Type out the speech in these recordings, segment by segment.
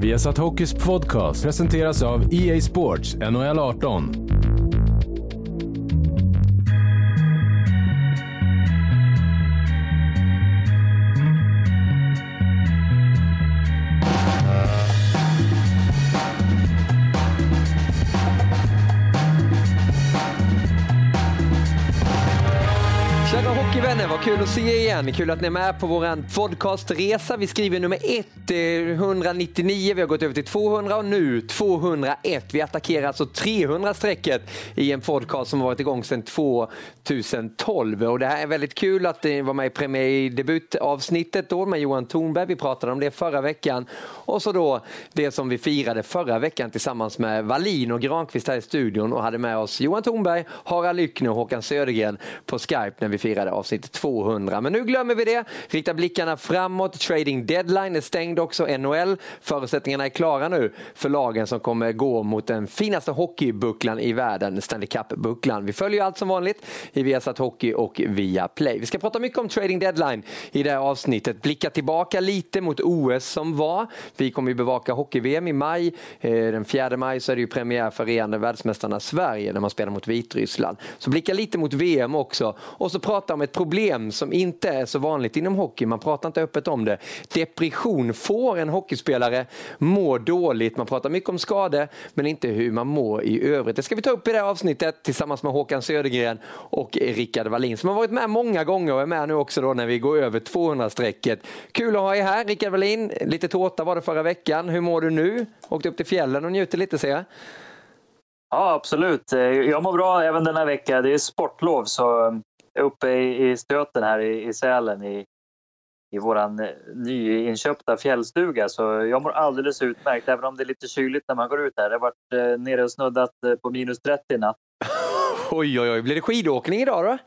Viasat Hockeys podcast presenteras av EA Sports NHL 18. Kul att se er igen. Kul att ni är med på vår podcastresa. Vi skriver nummer 1, 199, eh, vi har gått över till 200 och nu 201. Vi attackerar alltså 300-strecket i en podcast som varit igång sedan 2012. Och det här är väldigt kul att ni var med i premiärdebutavsnittet då med Johan Thornberg. Vi pratade om det förra veckan. Och så då det som vi firade förra veckan tillsammans med Wallin och Granqvist här i studion och hade med oss Johan Thornberg, Harald Lyckner och Håkan Södergren på Skype när vi firade avsnitt 200. Men nu glömmer vi det. Rikta blickarna framåt. Trading deadline är stängd också. NHL. Förutsättningarna är klara nu för lagen som kommer gå mot den finaste hockeybucklan i världen, Stanley Cup-bucklan. Vi följer allt som vanligt i Viasat Hockey och via Play. Vi ska prata mycket om trading deadline i det här avsnittet. Blicka tillbaka lite mot OS som var. Vi kommer ju bevaka hockey-VM i maj. Eh, den 4 maj så är det ju premiär för regerande världsmästarna Sverige när man spelar mot Vitryssland. Så blicka lite mot VM också. Och så prata om ett problem som inte är så vanligt inom hockey. Man pratar inte öppet om det. Depression får en hockeyspelare må dåligt. Man pratar mycket om skador men inte hur man mår i övrigt. Det ska vi ta upp i det här avsnittet tillsammans med Håkan Södergren och Rickard Wallin som har varit med många gånger och är med nu också då när vi går över 200-strecket. Kul att ha er här. Rickard Wallin, lite tårta var det förra veckan. Hur mår du nu? Åkte upp till fjällen och njuter lite ser jag. Ja, absolut. Jag mår bra även den här veckan. Det är sportlov så uppe i, Stöten här i, i Sälen i, i våran eh, nyinköpta fjällstuga så jag mår alldeles utmärkt även om det är lite kyligt när man går ut här. Det har varit eh, nere och snuddat eh, på minus 30 i natt. oj, oj, oj. Blir det skidåkning idag då?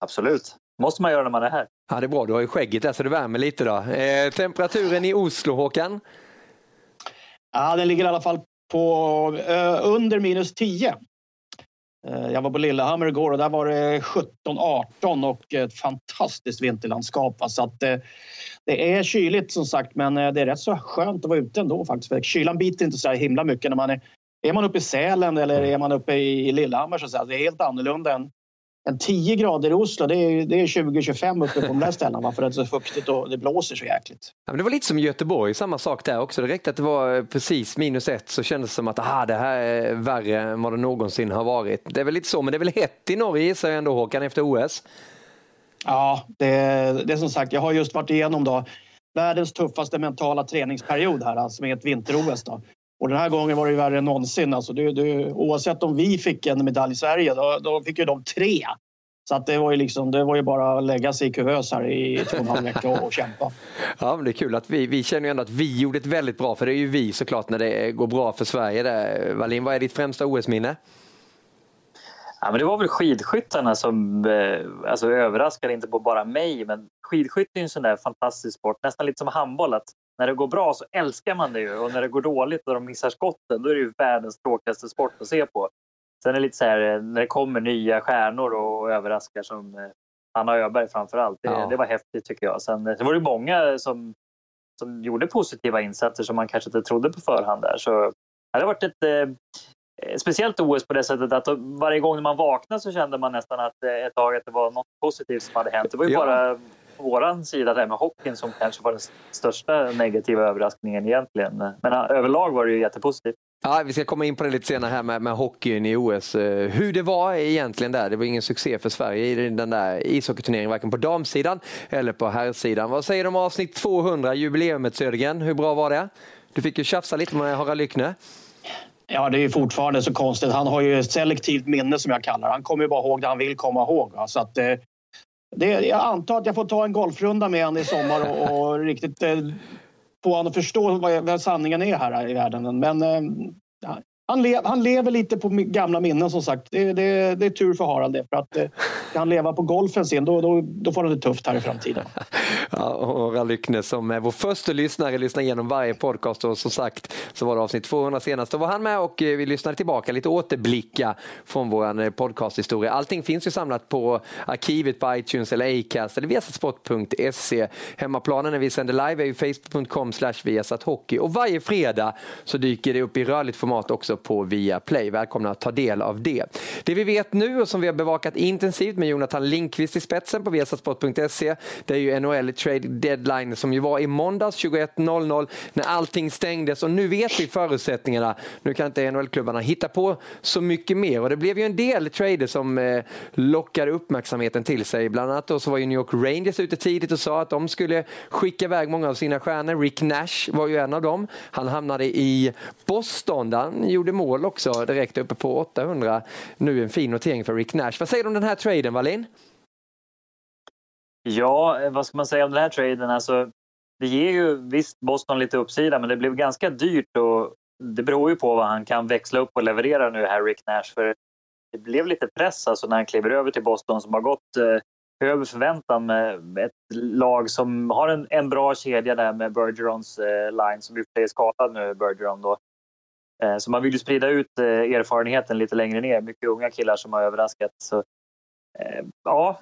Absolut. måste man göra när man är här. Ja, det är bra. Du har ju skägget där så det värmer lite då. Eh, temperaturen i Oslo, Håkan? Ja, den ligger i alla fall på eh, under minus 10. Eh, jag var på Lillehammer igår och där var det 17-18 och ett fantastiskt vinterlandskap. Så att det, det är kyligt som sagt men eh, det är rätt så skönt att vara ute ändå faktiskt. För kylan biter inte så himla mycket när man är, är man uppe i Sälen eller är man uppe i Lillehammer så att säga. Det är helt annorlunda än, än 10 grader i Oslo. Det är, det är 20-25 uppe på de där ställena för att det är så fuktigt och det blåser så jäkligt. Ja, men det var lite som Göteborg, samma sak där också. Det räckte att det var precis minus ett så kändes det som att aha, det här är värre än vad det någonsin har varit. Det är väl lite så, men det är väl hett i Norge gissar jag ändå Håkan efter OS? Ja, det, det är som sagt, jag har just varit igenom då världens tuffaste mentala träningsperiod här, alltså med ett vinter-OS. Och den här gången var det värre än någonsin. Alltså det, det, oavsett om vi fick en medalj i Sverige, då, då fick ju de tre. Så att det, var ju liksom, det var ju bara att lägga sig i kuvös här i två och en halv vecka och, och kämpa. Ja, men det är kul att vi, vi känner ju ändå att vi gjorde ett väldigt bra, för det är ju vi såklart när det går bra för Sverige. Där. Wallin, vad är ditt främsta OS-minne? Ja, men det var väl skidskyttarna som eh, alltså, överraskade, inte på bara mig, men skidskytte är en sån där fantastisk sport, nästan lite som handboll. Att när det går bra så älskar man det ju och när det går dåligt och de missar skotten då är det ju världens tråkigaste sport att se på. Sen är det lite så här eh, när det kommer nya stjärnor och överraskar som eh, Anna Öberg framför allt. Det, ja. det var häftigt tycker jag. Sen, sen var det många som, som gjorde positiva insatser som man kanske inte trodde på förhand där. Så det har varit ett eh, speciellt OS på det sättet att varje gång man vaknade så kände man nästan att eh, ett tag att det var något positivt som hade hänt. Det var ju ja. bara våran sida där med hockeyn som kanske var den största negativa överraskningen egentligen. Men överlag var det ju jättepositivt. Ja, vi ska komma in på det lite senare här med, med hockeyn i OS. Eh, hur det var egentligen där. Det var ingen succé för Sverige i den där ishockeyturneringen, varken på damsidan eller på herrsidan. Vad säger du om avsnitt 200, jubileumet Södergren? Hur bra var det? Du fick ju tjafsa lite med Harald Lyckne. Ja, det är fortfarande så konstigt. Han har ju ett selektivt minne som jag kallar Han kommer ju bara ihåg det han vill komma ihåg. Så att, eh, det, jag antar att jag får ta en golfrunda med honom i sommar och, och riktigt eh, få honom att förstå vad, vad sanningen är här i världen. Men eh, han, le, han lever lite på gamla minnen som sagt. Det, det, det är tur för Harald det. För att Ska han leva på golfen sen, då, då, då får han det tufft här i framtiden. ja, och Lyckne som är vår första lyssnare, lyssnar igenom varje podcast och som sagt så var det avsnitt 200 senast. Då var han med och eh, vi lyssnade tillbaka, lite återblicka från vår eh, podcasthistoria. Allting finns ju samlat på arkivet på iTunes eller Acast eller viasatsport.se. Hemmaplanen när vi sänder live är ju facebook.com slash viasathockey och varje fredag så dyker det upp i rörligt format också på Viaplay. Välkomna att ta del av det. Det vi vet nu och som vi har bevakat intensivt med Jonathan Linkvist i spetsen på viasatsport.se. Det är ju NHL trade deadline som ju var i måndags 21.00 när allting stängdes och nu vet vi förutsättningarna. Nu kan inte NHL-klubbarna hitta på så mycket mer och det blev ju en del trader som eh, lockade uppmärksamheten till sig. Bland annat då så var ju New York Rangers ute tidigt och sa att de skulle skicka iväg många av sina stjärnor. Rick Nash var ju en av dem. Han hamnade i Boston där han gjorde mål också direkt uppe på 800. Nu en fin notering för Rick Nash. Vad säger du om den här traden Wallin? Ja, eh, vad ska man säga om den här traden? Alltså, det ger ju visst Boston lite uppsida, men det blev ganska dyrt och det beror ju på vad han kan växla upp och leverera nu, här Rick Nash. För det blev lite press alltså när han kliver över till Boston som har gått eh, över förväntan med ett lag som har en, en bra kedja där med Bergerons eh, line som ju är skadad nu, Bergeron då. Eh, så man vill ju sprida ut eh, erfarenheten lite längre ner. Mycket unga killar som har överraskat. Så, Eh, ja,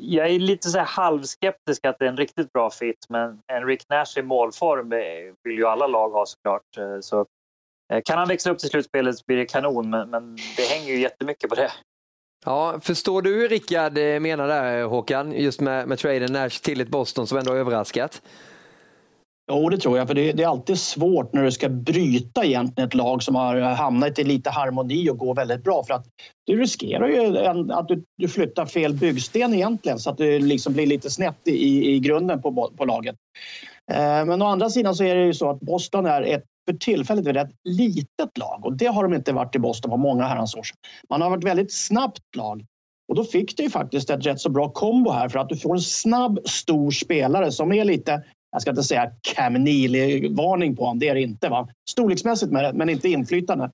jag är lite så här halvskeptisk att det är en riktigt bra fit, men en Rick Nash i målform vill ju alla lag ha såklart. Eh, så, eh, kan han växa upp till slutspelet så blir det kanon, men, men det hänger ju jättemycket på det. Ja, förstår du hur Rickard menar där Håkan, just med, med traden Nash till ett Boston som ändå har överraskat? Jo, det tror jag. För det, det, är alltid svårt när du ska bryta egentligen ett lag som har hamnat i lite harmoni och går väldigt bra. För att du riskerar ju en, att du, du, flyttar fel byggsten egentligen så att det liksom blir lite snett i, i grunden på, på laget. Eh, men å andra sidan så är det ju så att Boston är ett för tillfället ett rätt litet lag och det har de inte varit i Boston på många herrans år sedan. Man har varit ett väldigt snabbt lag och då fick du ju faktiskt ett rätt så bra kombo här för att du får en snabb, stor spelare som är lite jag ska inte säga Cam Neely-varning på honom, det är det inte. Va? Storleksmässigt men inte inflytande.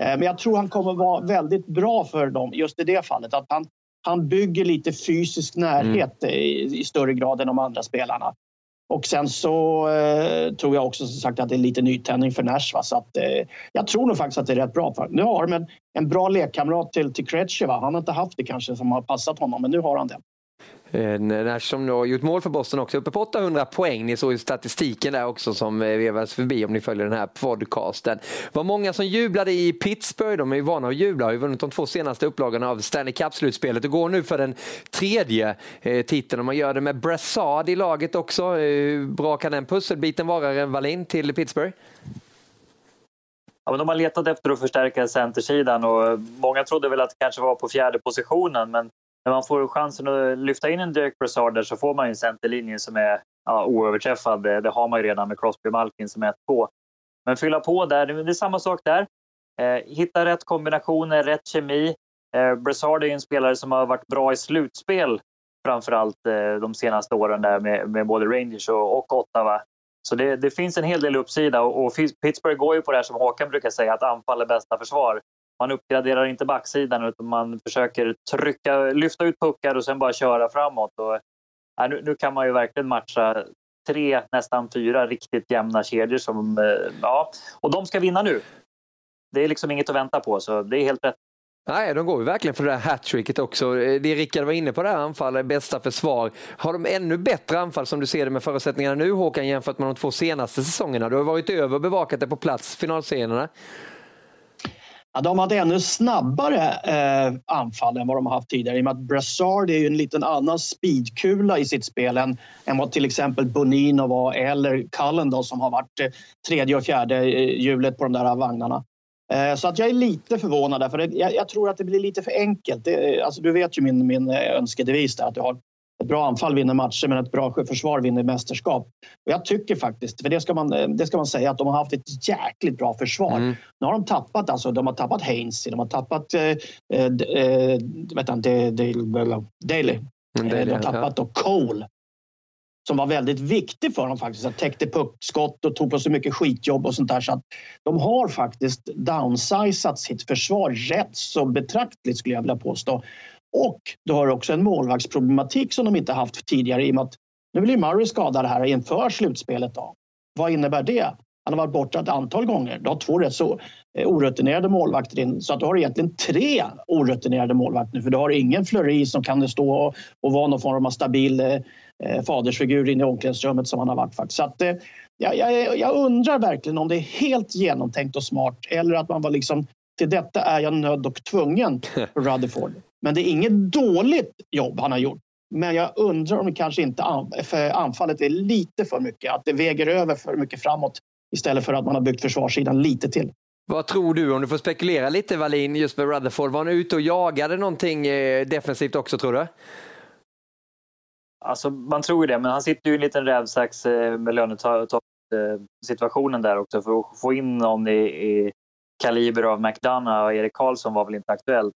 Eh, men jag tror han kommer vara väldigt bra för dem just i det fallet. Att han, han bygger lite fysisk närhet mm. i, i, större grad än de andra spelarna. Och sen så eh, tror jag också som sagt att det är lite nytändning för Nash. Va? Så att, eh, jag tror nog faktiskt att det är rätt bra. För. Nu har de en, en bra lekkamrat till, till Krejci. Han har inte haft det kanske som har passat honom, men nu har han det. Eh, Nash som har gjort mål för Boston också, uppe på 800 poäng. Ni såg ju statistiken där också som eh, vevades förbi om ni följer den här podcasten. Det var många som jublade i Pittsburgh. De är ju vana att jubla, har ju vunnit de två senaste upplagorna av Stanley Cup-slutspelet och går nu för den tredje eh, titeln. Och man gör det med Brassard i laget också. Hur bra kan den pusselbiten vara, Wallin, till Pittsburgh? Ja, men de har letat efter att förstärka centersidan och många trodde väl att det kanske var på fjärde positionen men när man får chansen att lyfta in en Derek Brassard där så får man en centerlinje som är ja, oöverträffad. Det, det har man ju redan med Crosby och Malkin som är två. Men fylla på där, det är samma sak där. Eh, hitta rätt kombinationer, rätt kemi. Eh, Brassard är en spelare som har varit bra i slutspel framförallt eh, de senaste åren där med, med både Rangers och, och Ottawa. Så det, det, finns en hel del uppsida och, och Pittsburgh går ju på det här som Håkan brukar säga att anfall är bästa försvar man uppgraderar inte backsidan utan man försöker trycka, lyfta ut puckar och sen bara köra framåt. Och, ja, nu, nu, kan man ju verkligen matcha tre, nästan fyra riktigt jämna kedjor. Som, eh, ja, och de ska vinna nu. Det är liksom inget att vänta på, så det är helt rätt. Nej, de går ju verkligen för det här hattricket också. Eh, det Rickard var inne på, det här anfallet, bästa försvar. Har de ännu bättre anfall som du ser det med förutsättningarna nu Håkan jämfört med de två senaste säsongerna? Du har varit över och bevakat det på plats, finalscenerna. Ja, de hade ännu snabbare eh, anfall än vad de har haft tidigare i och med att Brassard är ju en liten annan speedkula i sitt spel än, än vad till exempel Bonino var eller Cullen då, som har varit eh, tredje och fjärde eh, hjulet på de där vagnarna. Eh, så att jag är lite förvånad där, för jag, jag, tror att det blir lite för enkelt. Det, eh, alltså, du vet ju min, min eh, önskedevis där, att du har ett bra anfall vinner matcher men ett bra försvar vinner mästerskap. Och jag tycker faktiskt, för det ska, man, det ska man säga, att de har haft ett jäkligt bra försvar. Mm. Nu har de tappat, alltså, de har tappat Hainsey, de har tappat eh, eh, vet inte, Daly. Mm, de har tappat ja. Cole som var väldigt viktig för dem faktiskt. Att täckte puckskott och tog på sig mycket skitjobb och sånt där. Så att de har faktiskt downsizat sitt försvar rätt så betraktligt skulle jag vilja påstå. Och du har också en målvaktsproblematik som de inte haft tidigare i och med att nu blir Murray skadad här inför slutspelet. Då. Vad innebär det? Han har varit borta ett antal gånger. Du har två rätt så eh, orutinerade målvakter in. Så att du har egentligen tre orutinerade målvakter För du har ingen Fleury som kan stå och, och vara någon form av stabil eh, eh fadersfigur inne i omklädningsrummet som han har varit. Faktiskt. Så att, eh, jag, jag, undrar verkligen om det är helt genomtänkt och smart eller att man var liksom till detta är jag nödd och tvungen Rutherford. Men det är inget dåligt jobb han har gjort. Men jag undrar om det kanske inte för anfallet är lite för mycket. Att det väger över för mycket framåt istället för att man har byggt försvarssidan lite till. Vad tror du, om du får spekulera lite Wallin, just med Rutherford. Var han ute och jagade någonting eh, defensivt också tror du? Alltså, man tror ju det, men han sitter ju i en liten rävsax eh, med lönesituationen där också för att få in någon i, i kaliber av McDonough och Erik Karlsson var väl inte aktuellt.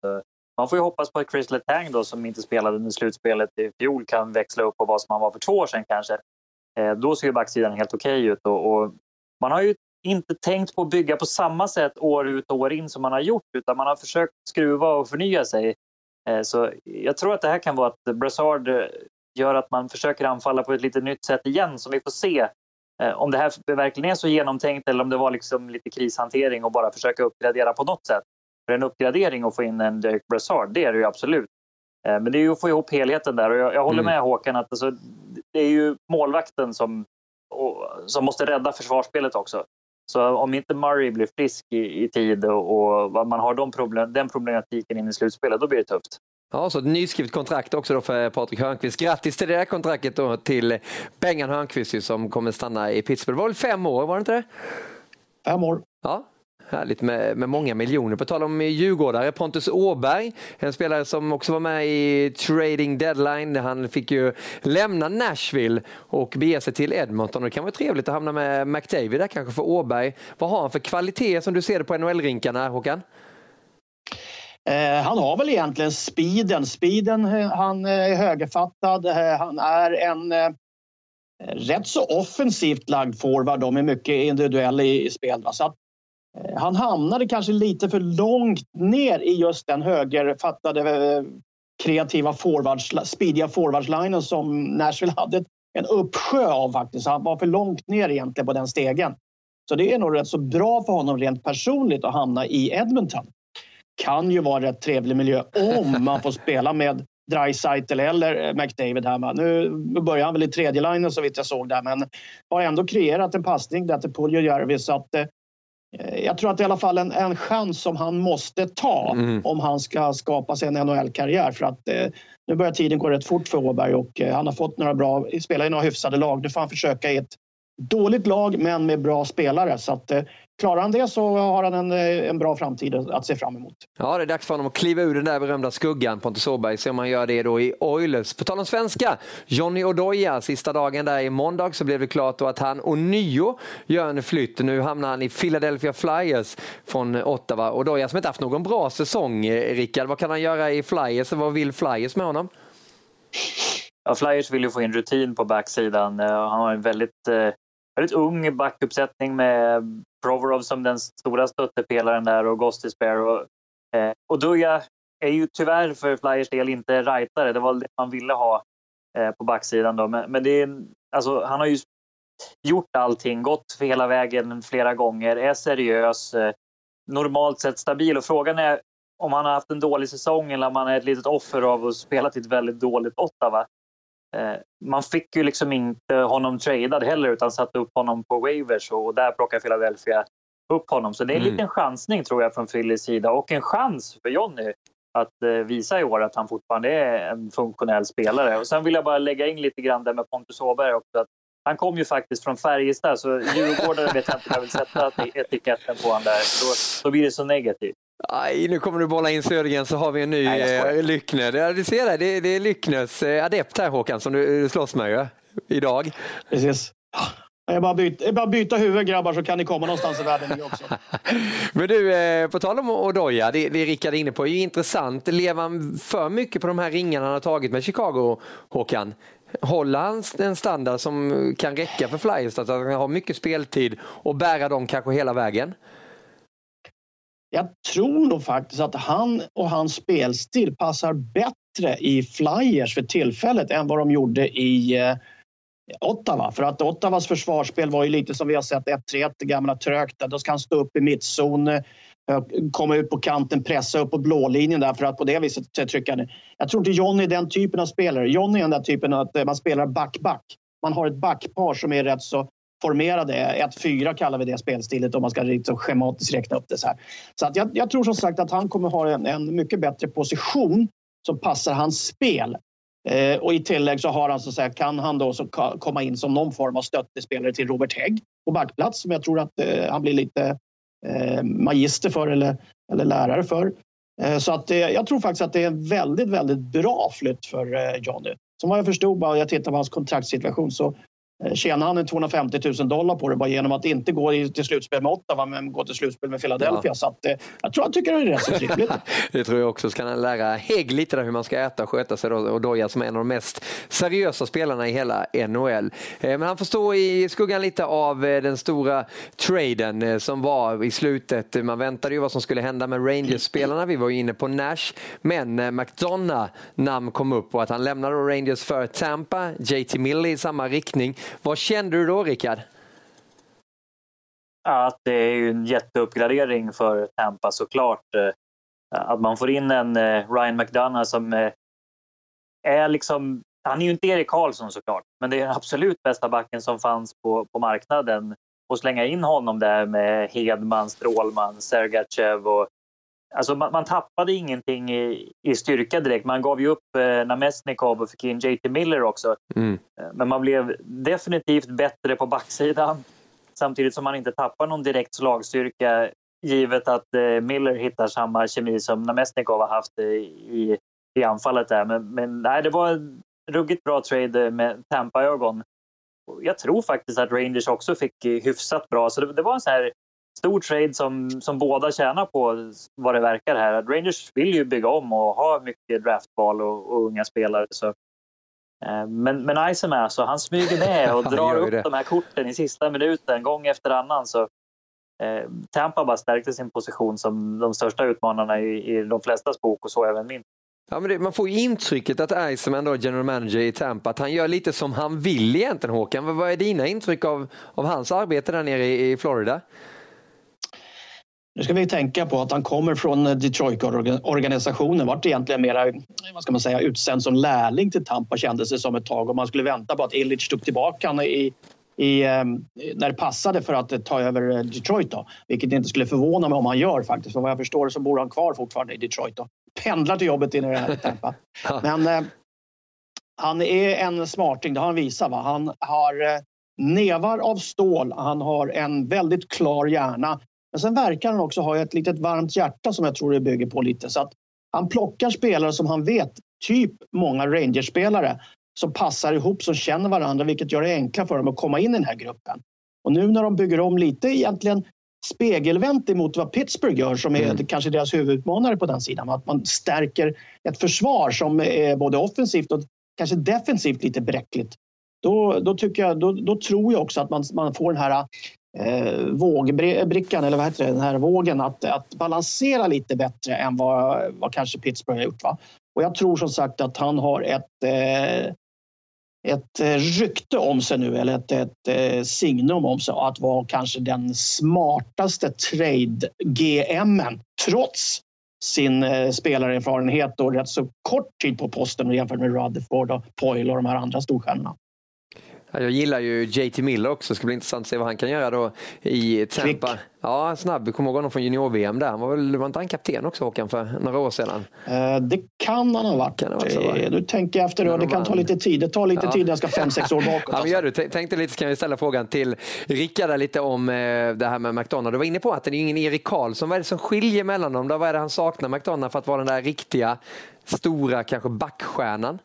Man får ju hoppas på att Chris Letang då, som inte spelade under slutspelet i fjol kan växla upp på vad som han var för två år sedan kanske. Eh, då ser ju backsidan helt okej okay ut och, och, man har ju inte tänkt på att bygga på samma sätt år ut och år in som man har gjort utan man har försökt skruva och förnya sig. Eh, så jag tror att det här kan vara att Brassard eh, gör att man försöker anfalla på ett lite nytt sätt igen som vi får se eh, om det här verkligen är så genomtänkt eller om det var liksom lite krishantering och bara försöka uppgradera på något sätt för en uppgradering och få in en Derek Brassard, det är det ju absolut. Eh, men det är ju att få ihop helheten där och jag, jag håller mm. med Håkan att alltså, det är ju målvakten som, och, som måste rädda försvarsspelet också. Så om inte Murray blir frisk i, i tid och, och man har de problem, den problematiken in i slutspelet, då blir det tufft. Ja, så ett nyskrivet kontrakt också då för Patrik Hörnqvist. Grattis till det där kontraktet då till Bengan Hörnqvist som kommer stanna i Pittsburgh. Det var väl fem år, var det inte det? Fem år. Ja, Härligt med, med många miljoner. På tal om eh, djurgårdare, Pontus Åberg, en spelare som också var med i trading deadline. Han fick ju lämna Nashville och bege sig till Edmonton. Det kan vara trevligt att hamna med McDavid där kanske för Åberg. Vad har han för kvalitet som du ser det på NHL-rinkarna, Håkan? Eh, han har väl egentligen speeden. Speeden, eh, han eh, är högerfattad. Han är en eh, rätt så offensivt lagd forward med mycket individuell i, i spel. Så att Eh, han hamnade kanske lite för långt ner i just den högerfattade eh, kreativa forwards, speediga forwardslinen som Nashville hade en uppsjö av faktiskt. Han var för långt ner egentligen på den stegen. Så det är nog rätt så bra för honom rent personligt att hamna i Edmonton. Kan ju vara en rätt trevlig miljö om man får spela med Dreisaitl eller eh, McDavid här. Nu börjar han väl i tredje linjen så vitt jag såg där, men har ändå kreerat en passning där till Puljujärvi så att Eh, jag tror att det är i alla fall en, en chans som han måste ta mm. om han ska skapa sig en NHL-karriär. För att eh, nu börjar tiden gå rätt fort för Åberg och eh, han har fått några bra, spelar i några hyfsade lag. Nu får han försöka i ett dåligt lag men med bra spelare. Så att, eh, Klarar han det så har han en, en bra framtid att se fram emot. Ja, det är dags för honom att kliva ur den där berömda skuggan, Pontus Åberg, se om han gör det då i Oilers. På tal om svenska, Johnny Odoja, sista dagen där i måndag så blev det klart då att han ånyo gör en flytt. Nu hamnar han i Philadelphia Flyers från Ottawa. Odoja som inte haft någon bra säsong, eh, Rickard. Vad kan han göra i Flyers och vad vill Flyers med honom? Ja, Flyers vill ju få in rutin på backsidan. Eh, han har en väldigt eh, väldigt ung backuppsättning med Provorov som den stora stöttepelaren där och Gostisbear. Och, eh, och Duja är ju tyvärr för Flyers del inte rightare. Det var det man ville ha eh, på backsidan. Då. Men, men det är, alltså, han har ju gjort allting, gått för hela vägen flera gånger, är seriös, eh, normalt sett stabil. Och frågan är om han har haft en dålig säsong eller om han är ett litet offer av att spela till ett väldigt dåligt Ottawa. Eh, man fick ju liksom inte honom tradad heller utan satte upp honom på waivers och där plockar Philadelphia upp honom. Så det är en mm. liten chansning tror jag från Phillies sida och en chans för Jonny att eh, visa i år att han fortfarande är en funktionell spelare. Och sen vill jag bara lägga in lite grann där med Pontus Åberg också. Att han kom ju faktiskt från Färjestad så Djurgårdare vet jag inte om jag vill sätta etiketten på honom där. Då, då blir det så negativt. Aj, nu kommer du bolla in Södergren så har vi en ny eh, Lyckner. Ja, du ser det, det, det är Lyckners eh, adept här Håkan som du, du slåss med ju, idag. Precis. Det är bara, byta, bara byta huvud grabbar så kan ni komma någonstans i världen ni också. Men du, eh, på tal om Odoja, det, det Rickard är inne på är ju intressant. Lever han för mycket på de här ringarna han har tagit med Chicago, Håkan? Håller han en standard som kan räcka för Flyers, att han har mycket speltid och bära dem kanske hela vägen? Jag tror nog faktiskt att han och hans spelstil passar bättre i Flyers för tillfället än vad de gjorde i eh, Ottawa. För att Ottawas försvarsspel var ju lite som vi har sett 1-3-1, gamla trögt. Då ska han stå upp i mittzon, eh, komma ut på kanten, pressa upp på blålinjen där för att på det viset trycka ner. Jag tror inte Johnny är den typen av spelare. Johnny är den där typen att man spelar back-back. Man har ett backpar som är rätt så formerade. 1-4 kallar vi det spelstilet om man ska liksom schematiskt räkna upp det så här. Så att jag, jag tror som sagt att han kommer ha en, en mycket bättre position som passar hans spel. Eh, och i tillägg så har han så säga, kan han då så komma in som någon form av stöttespelare till Robert Hägg på backplats som jag tror att eh, han blir lite eh, magister för eller, eller lärare för. Eh, så att, eh, jag tror faktiskt att det är en väldigt, väldigt bra flytt för eh, Johnny. Som vad jag förstod, bara jag tittar på hans kontraktssituation, så tjänar han en 250 000 dollar på det bara genom att inte gå till slutspel med Ottawa men gå till slutspel med Philadelphia. Ja. Så att, eh, jag tror han tycker det är rätt så trevligt. det tror jag också. Så kan han lära Hägg lite där hur man ska äta och sköta sig då, och Doja som är en av de mest seriösa spelarna i hela NHL. Eh, men han får stå i skuggan lite av den stora traden som var i slutet. Man väntade ju vad som skulle hända med Rangers-spelarna. Vi var ju inne på Nash. Men McDonough namn kom upp och att han lämnade Rangers för Tampa. JT Miller i samma riktning. Vad kände du då, Rickard? Att det är ju en jätteuppgradering för Tampa såklart. Eh, att man får in en eh, Ryan McDonough som eh, är liksom... Han är ju inte Erik Karlsson såklart, men det är den absolut bästa backen som fanns på, på marknaden. Och slänga in honom där med Hedman, Strålman, Sergachev och Alltså man, man, tappade ingenting i, i styrka direkt. Man gav ju upp eh, Namestnikov och fick in JT Miller också. Mm. Eh, men man blev definitivt bättre på backsidan samtidigt som man inte tappar någon direkt slagstyrka givet att eh, Miller hittar samma kemi som Namestnikov har haft i, i, i anfallet. Där. Men, men nej, det var en ruggigt bra trade med Tampa-ögon. Jag tror faktiskt att Rangers också fick hyfsat bra. Så det, det var en sån här stor trade som, som båda tjänar på vad det verkar här. Rangers vill ju bygga om och ha mycket draftval och, och unga spelare. Så. Eh, men, men Isom är så, han smyger med och drar upp det. de här korten i sista minuten gång efter annan. Så, eh, Tampa bara stärkte sin position som de största utmanarna i, i de flestas bok och så även min. Ja, men det, man får ju intrycket att Iceman, då, general manager i Tampa, att han gör lite som han vill egentligen Håkan. Vad är dina intryck av, av hans arbete där nere i, i Florida? Nu ska vi tänka på att han kommer från Detroit-organisationen. Vart egentligen mera, vad ska man säga, utsänd som lärling till Tampa kändes det som ett tag. Och man skulle vänta på att Illich tog tillbaka honom i, i, ehm, när det passade för att ta över eh, Detroit. Då. Vilket inte skulle förvåna mig om han gör faktiskt. För vad jag förstår så bor han kvar fortfarande i Detroit. Då. Pendlar till jobbet innan det här Tampa. Men eh, han är en smarting, det har han visat. Va? Han har eh, nevar av stål. Han har en väldigt klar hjärna. Men sen verkar han också ha ett litet varmt hjärta som jag tror det bygger på lite. Så att han plockar spelare som han vet, typ många Rangers-spelare, som passar ihop, som känner varandra, vilket gör det enklare för dem att komma in i den här gruppen. Och nu när de bygger om lite egentligen spegelvänt emot vad Pittsburgh gör som är mm. kanske deras huvudutmanare på den sidan. Att man stärker ett försvar som är både offensivt och kanske defensivt lite bräckligt. Då, då, tycker jag, då, då tror jag också att man, man får den här eh, vågbrickan, eller vad heter det, den här vågen att, att balansera lite bättre än vad, vad kanske Pittsburgh har gjort. Va? Och jag tror som sagt att han har ett, eh, ett eh, rykte om sig nu, eller ett, ett eh, signum om sig att vara kanske den smartaste trade-GMen trots sin eh, spelarerfarenhet och rätt så kort tid på posten jämfört med Rutherford och Poyle och de här andra storstjärnorna. Jag gillar ju JT Miller också. Det ska bli intressant att se vad han kan göra då i Tampa. Kvick. Ja, snabb. Jag kommer ihåg honom från junior-VM där. Han var, väl, var inte han kapten också Håkan för några år sedan? Eh, det kan han ha varit. Kan så, eh, du tänker efter då. Det kan ta lite tid. Det tar lite ja. tid. Jag ska fem, sex år bakåt. ja, men gör du. Tänkte lite så kan vi ställa frågan till Rickard lite om eh, det här med McDonald. Du var inne på att det är ingen Erik Karlsson. Vad är det som skiljer mellan dem? Då? Vad är det han saknar McDonald för att vara den där riktiga stora kanske backstjärnan?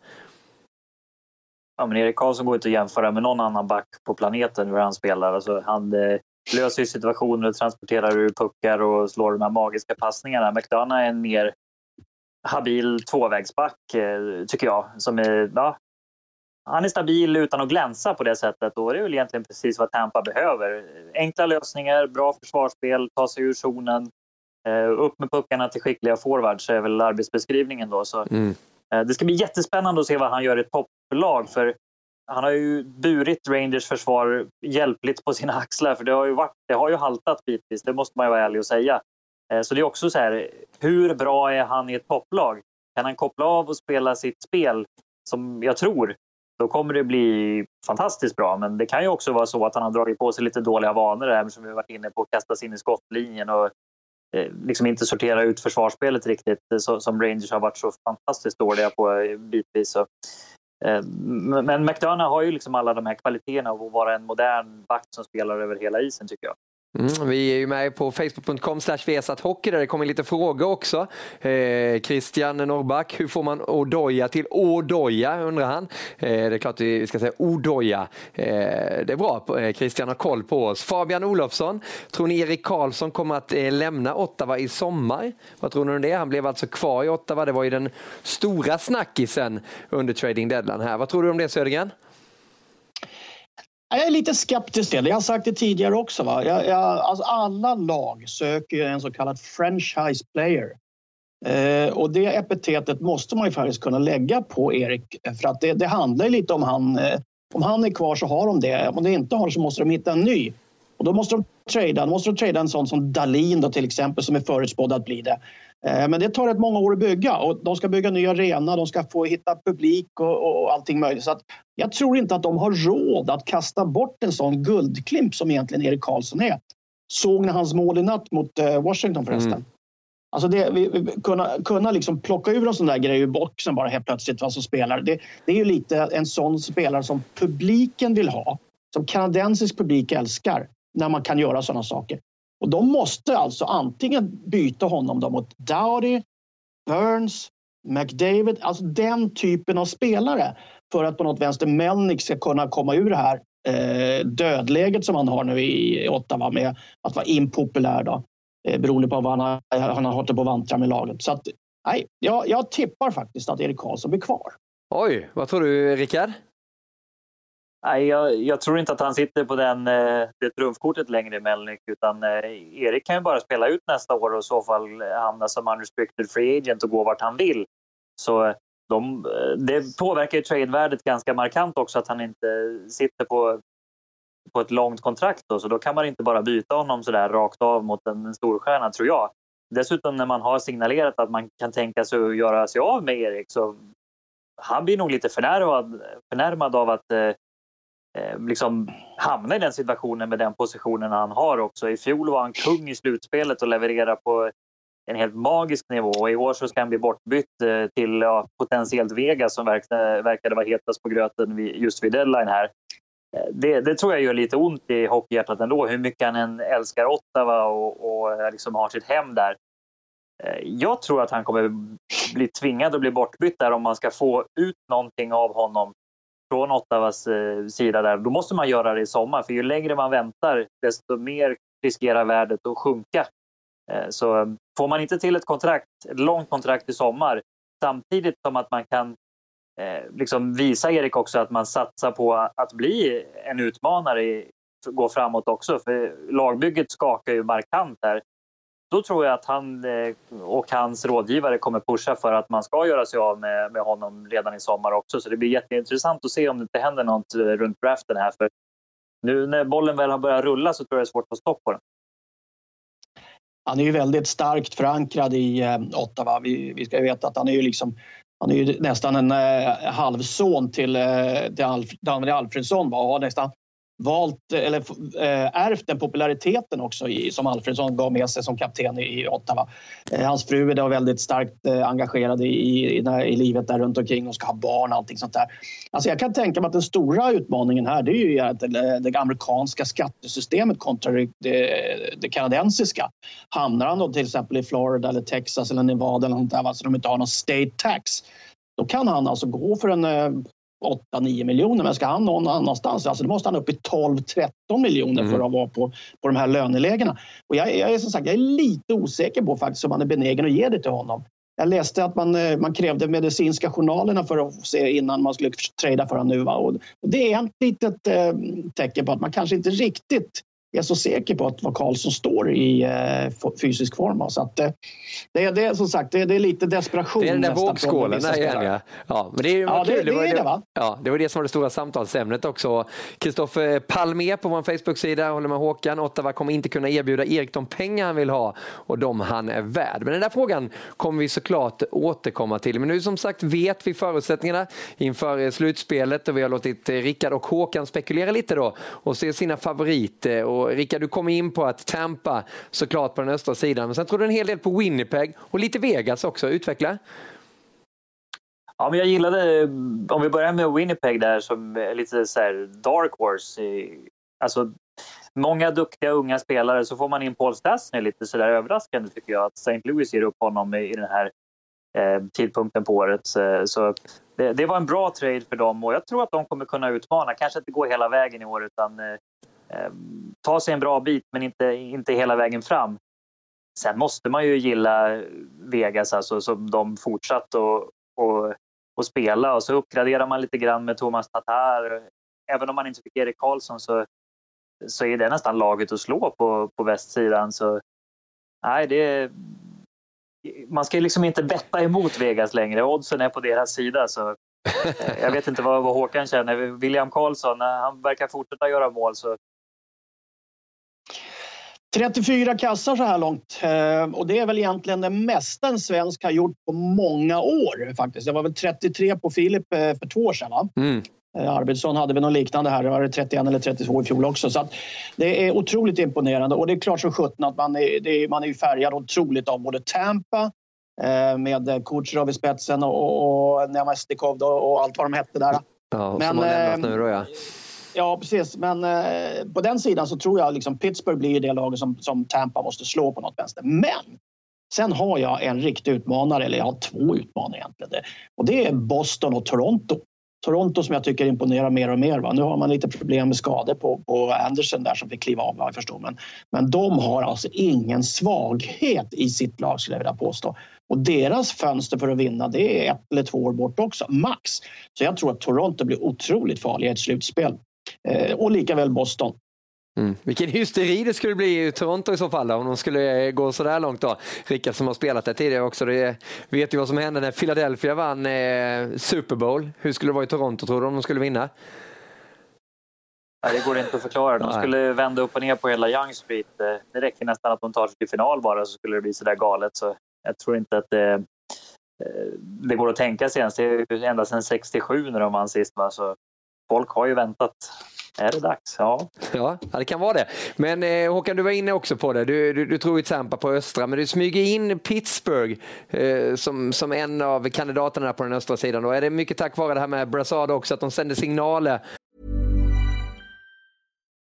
Ja, men Erik Karlsson går inte att jämföra med någon annan back på planeten hur han spelar. Alltså, han eh, löser situationer, transporterar ur puckar och slår de här magiska passningarna. McDonough är en mer habil tvåvägsback, eh, tycker jag. Som är, ja, han är stabil utan att glänsa på det sättet och det är väl egentligen precis vad Tampa behöver. Enkla lösningar, bra försvarsspel, ta sig ur zonen, eh, upp med puckarna till skickliga forwards är väl arbetsbeskrivningen då. Så, mm. Eh, det ska bli jättespännande att se vad han gör i ett topplag för han har ju burit Rangers försvar hjälpligt på sina axlar för det har ju, varit, det har ju haltat bitvis, det måste man ju vara ärlig och säga. Eh, så det är också så här, hur bra är han i ett topplag? Kan han koppla av och spela sitt spel som jag tror, då kommer det bli fantastiskt bra. Men det kan ju också vara så att han har dragit på sig lite dåliga vanor här, som vi varit inne på, kastas in i skottlinjen och Eh, liksom inte sortera ut försvarsspelet riktigt eh, som Rangers har varit så fantastiskt dåliga på eh, bitvis. Så men McDonough har ju liksom alla de här kvaliteterna av att vara en modern back som spelar över hela isen tycker jag. Mm, vi är ju med på facebook.com hockey där det kommer lite frågor också. Eh, Christian Norrback, hur får man Odoja till Odoja undrar han. Eh, det är klart vi ska säga Odoja. Eh, det är bra, eh, Christian har koll på oss. Fabian Olofsson, tror ni Erik Karlsson kommer att eh, lämna Ottawa i sommar? Vad tror ni om det? Han blev alltså kvar i Ottawa. Det var ju den stora snackisen under trading deadline här. Vad tror du om det Södergren? Jag är lite skeptisk till det. Jag har sagt det tidigare också. Va? Jag, jag, alltså alla lag söker en så kallad franchise player. Eh, och det epitetet måste man ju faktiskt kunna lägga på Erik. För att det, det handlar lite om han. Eh, om han är kvar så har de det. Om de inte har så måste de hitta en ny. Och då måste de trada. Måste de trada en sån som Dalin då till exempel som är förutspådd att bli det. Eh, men det tar rätt många år att bygga och de ska bygga ny arena, de ska få hitta publik och, och allting möjligt. Så jag tror inte att de har råd att kasta bort en sån guldklimp som egentligen Erik Karlsson är. Såg ni hans mål i natt mot eh, Washington förresten? Mm. Alltså det, vi, vi, kunna kunna liksom plocka ur en sån där grej ur boxen bara helt plötsligt vad som spelar. Det, det är ju lite en sån spelare som publiken vill ha. Som kanadensisk publik älskar när man kan göra sådana saker. Och de måste alltså antingen byta honom då mot Dowdy, Burns, McDavid, alltså den typen av spelare för att på något vänster Melnick ska kunna komma ur det här eh, dödläget som han har nu i Ottawa med att vara impopulär då, eh, beroende på vad han har, han har hållit på att vantra med laget. Så att, nej, jag, jag tippar faktiskt att Erik Karlsson blir kvar. Oj, vad tror du Rickard? Nej, jag, jag, tror inte att han sitter på den, eh, det trumfkortet längre, Melnick. Utan eh, Erik kan ju bara spela ut nästa år och i så fall hamna som unrestricted free agent och gå vart han vill. Så eh, de, det påverkar ju tradevärdet ganska markant också att han inte sitter på, på ett långt kontrakt. Då, så då kan man inte bara byta honom så där rakt av mot en, en storstjärna, tror jag. Dessutom när man har signalerat att man kan tänka sig att göra sig av med Erik så han blir nog lite förnärmad, förnärmad av att Eh, Eh, liksom hamna i den situationen med den positionen han har också. I fjol var han kung i slutspelet och levererade på en helt magisk nivå och i år så ska han bli bortbytt eh, till ja, potentiellt Vegas som verkade, verkade vara hetast på gröten just vid deadline här. Eh, det, det, tror jag gör lite ont i hockeyhjärtat ändå, hur mycket han än älskar Ottawa och, och liksom har sitt hem där. Jag tror att han kommer bli tvingad att bli bortbytt där om man ska få ut någonting av honom från Ottawas eh, sida där, då måste man göra det i sommar. För ju längre man väntar, desto mer riskerar värdet att sjunka. Eh, så eh, får man inte till ett kontrakt, ett långt kontrakt i sommar, samtidigt som att man kan liksom visa Erik också att man satsar på att bli en utmanare, gå framåt också. För lagbygget skakar ju markant här då tror jag att han eh, och hans rådgivare kommer pusha för att man ska göra sig av med, med honom redan i sommar också. Så det blir jätteintressant att se om det inte händer något eh, runt draften här. För nu när bollen väl har börjat rulla så tror jag det är svårt att få stopp på den. Han är ju väldigt starkt förankrad i eh, Ottawa. Vi, vi ska ju veta att han är ju liksom han är ju nästan en eh, halvson till, eh, till Alf, Daniel Alfredsson och har nästan valt, eller eh, ärvt den populariteten också i, som Alfredsson gav med sig som kapten i, i Ottawa. Eh, hans fru är väldigt starkt eh, engagerad i, i, i, livet där runt omkring och ska ha barn och allting sånt där. Alltså jag kan tänka mig att den stora utmaningen här det är ju det, det amerikanska skattesystemet kontra det, det, kanadensiska. Hamnar han då till exempel i Florida eller Texas eller Nevada eller något där, alltså de inte har någon state tax då kan han alltså gå för en eh, 8-9 miljoner. Men ska han någon annanstans, alltså då måste han upp i 12-13 miljoner mm. för att vara på, på de här lönelägena. Och jag, jag, är som sagt jag är lite osäker på faktiskt om man är benägen att ge det till honom. Jag läste att man, eh, man krävde medicinska journalerna för att se innan man skulle trada för honom nu. Va? Och det är ett litet eh, tecken på att man kanske inte riktigt är så säker på att vad Karlsson står i eh, fysisk form. Så att, eh, det, är, det, är som sagt, det, det, är lite desperation. Det är den där vågskålen. Ja. Ja, men det är ja, kul. Det, det, det, va? Ja, det var det som var det stora samtalsämnet också. Kristoffer Palme på vår Facebook-sida håller med Håkan. Ottawa kommer inte kunna erbjuda Erik de pengar han vill ha och de han är värd. Men den där frågan kommer vi såklart återkomma till. Men nu som sagt vet vi förutsättningarna inför slutspelet och vi har låtit Rickard och Håkan spekulera lite då och se sina favoriter. Och Rickard, du kom in på att Tampa såklart på den östra sidan, men sen tror du en hel del på Winnipeg och lite Vegas också. Utveckla. Ja, men jag gillade, om vi börjar med Winnipeg där som är lite så här dark horse. Alltså, många duktiga unga spelare så får man in Paul Stastny lite sådär överraskande tycker jag att St. Louis ger upp honom i den här eh, tidpunkten på året. Eh, så det, det, var en bra trade för dem och jag tror att de kommer kunna utmana, kanske inte gå hela vägen i år utan Eh, eh ta sig en bra bit men inte, inte hela vägen fram. Sen måste man ju gilla Vegas, alltså som de fortsatt och, och, och spela och så uppgraderar man lite grann med Thomas Tatar. Även om man inte fick Erik Karlsson så, så är det nästan laget att slå på, på västsidan. Så, nej, det, man ska liksom inte betta emot Vegas längre. Oddsen är på deras sida. Så eh, jag vet inte vad, vad Håkan känner. William Karlsson, han verkar fortsätta göra mål så 34 kassar så här långt eh, och det är väl egentligen det mesta en svensk har gjort på många år faktiskt. Det var väl 33 på Filip eh, för två år sedan. Va? Mm. Eh, Arvidsson hade väl något liknande här, det var 31 eller 32 i fjol också. Så det är otroligt imponerande och det är klart som sjutton att man är, är, man är färgad otroligt av både Tampa med Kucherov i spetsen och, och Nemastikov och allt vad de hette där. Ja, Men, som har lämnat nu då ja. Ja, precis. Men eh, på den sidan så tror jag liksom Pittsburgh blir det laget som, som Tampa måste slå på något vänster. Men sen har jag en riktig utmanare, eller jag har två utmanare egentligen. Och det är Boston och Toronto. Toronto som jag tycker imponerar mer och mer. Va? Nu har man lite problem med skador på, på Anderson där som fick kliva av jag förstår. Men, men de har alltså ingen svaghet i sitt lag skulle jag vilja påstå. Och deras fönster för att vinna det är ett eller två år bort också, max. Så jag tror att Toronto blir otroligt farliga i ett slutspel. Eh, och lika väl Boston. Mm. Vilken hysteri det skulle bli i Toronto i så fall då, om de skulle gå så där långt. då. Rickard som har spelat där tidigare också, det vet ju vad som hände när Philadelphia vann eh, Super Bowl. Hur skulle det vara i Toronto tror du om de skulle vinna? Ja, det går inte att förklara. De skulle vända upp och ner på hela Young Street. Eh, det räcker nästan att de tar sig till final bara så skulle det bli så där galet. Så jag tror inte att det, eh, det går att tänka sig ens. Det är ända sedan 67 när de vann sist. Va? Så folk har ju väntat. Är det dags? Ja. Ja, det kan vara det. Men eh, Håkan, du var inne också på det. Du, du, du tror ju Tampa på östra, men du smyger in Pittsburgh eh, som, som en av kandidaterna på den östra sidan. Då. Är det mycket tack vare det här med Brassard också, att de sänder signaler?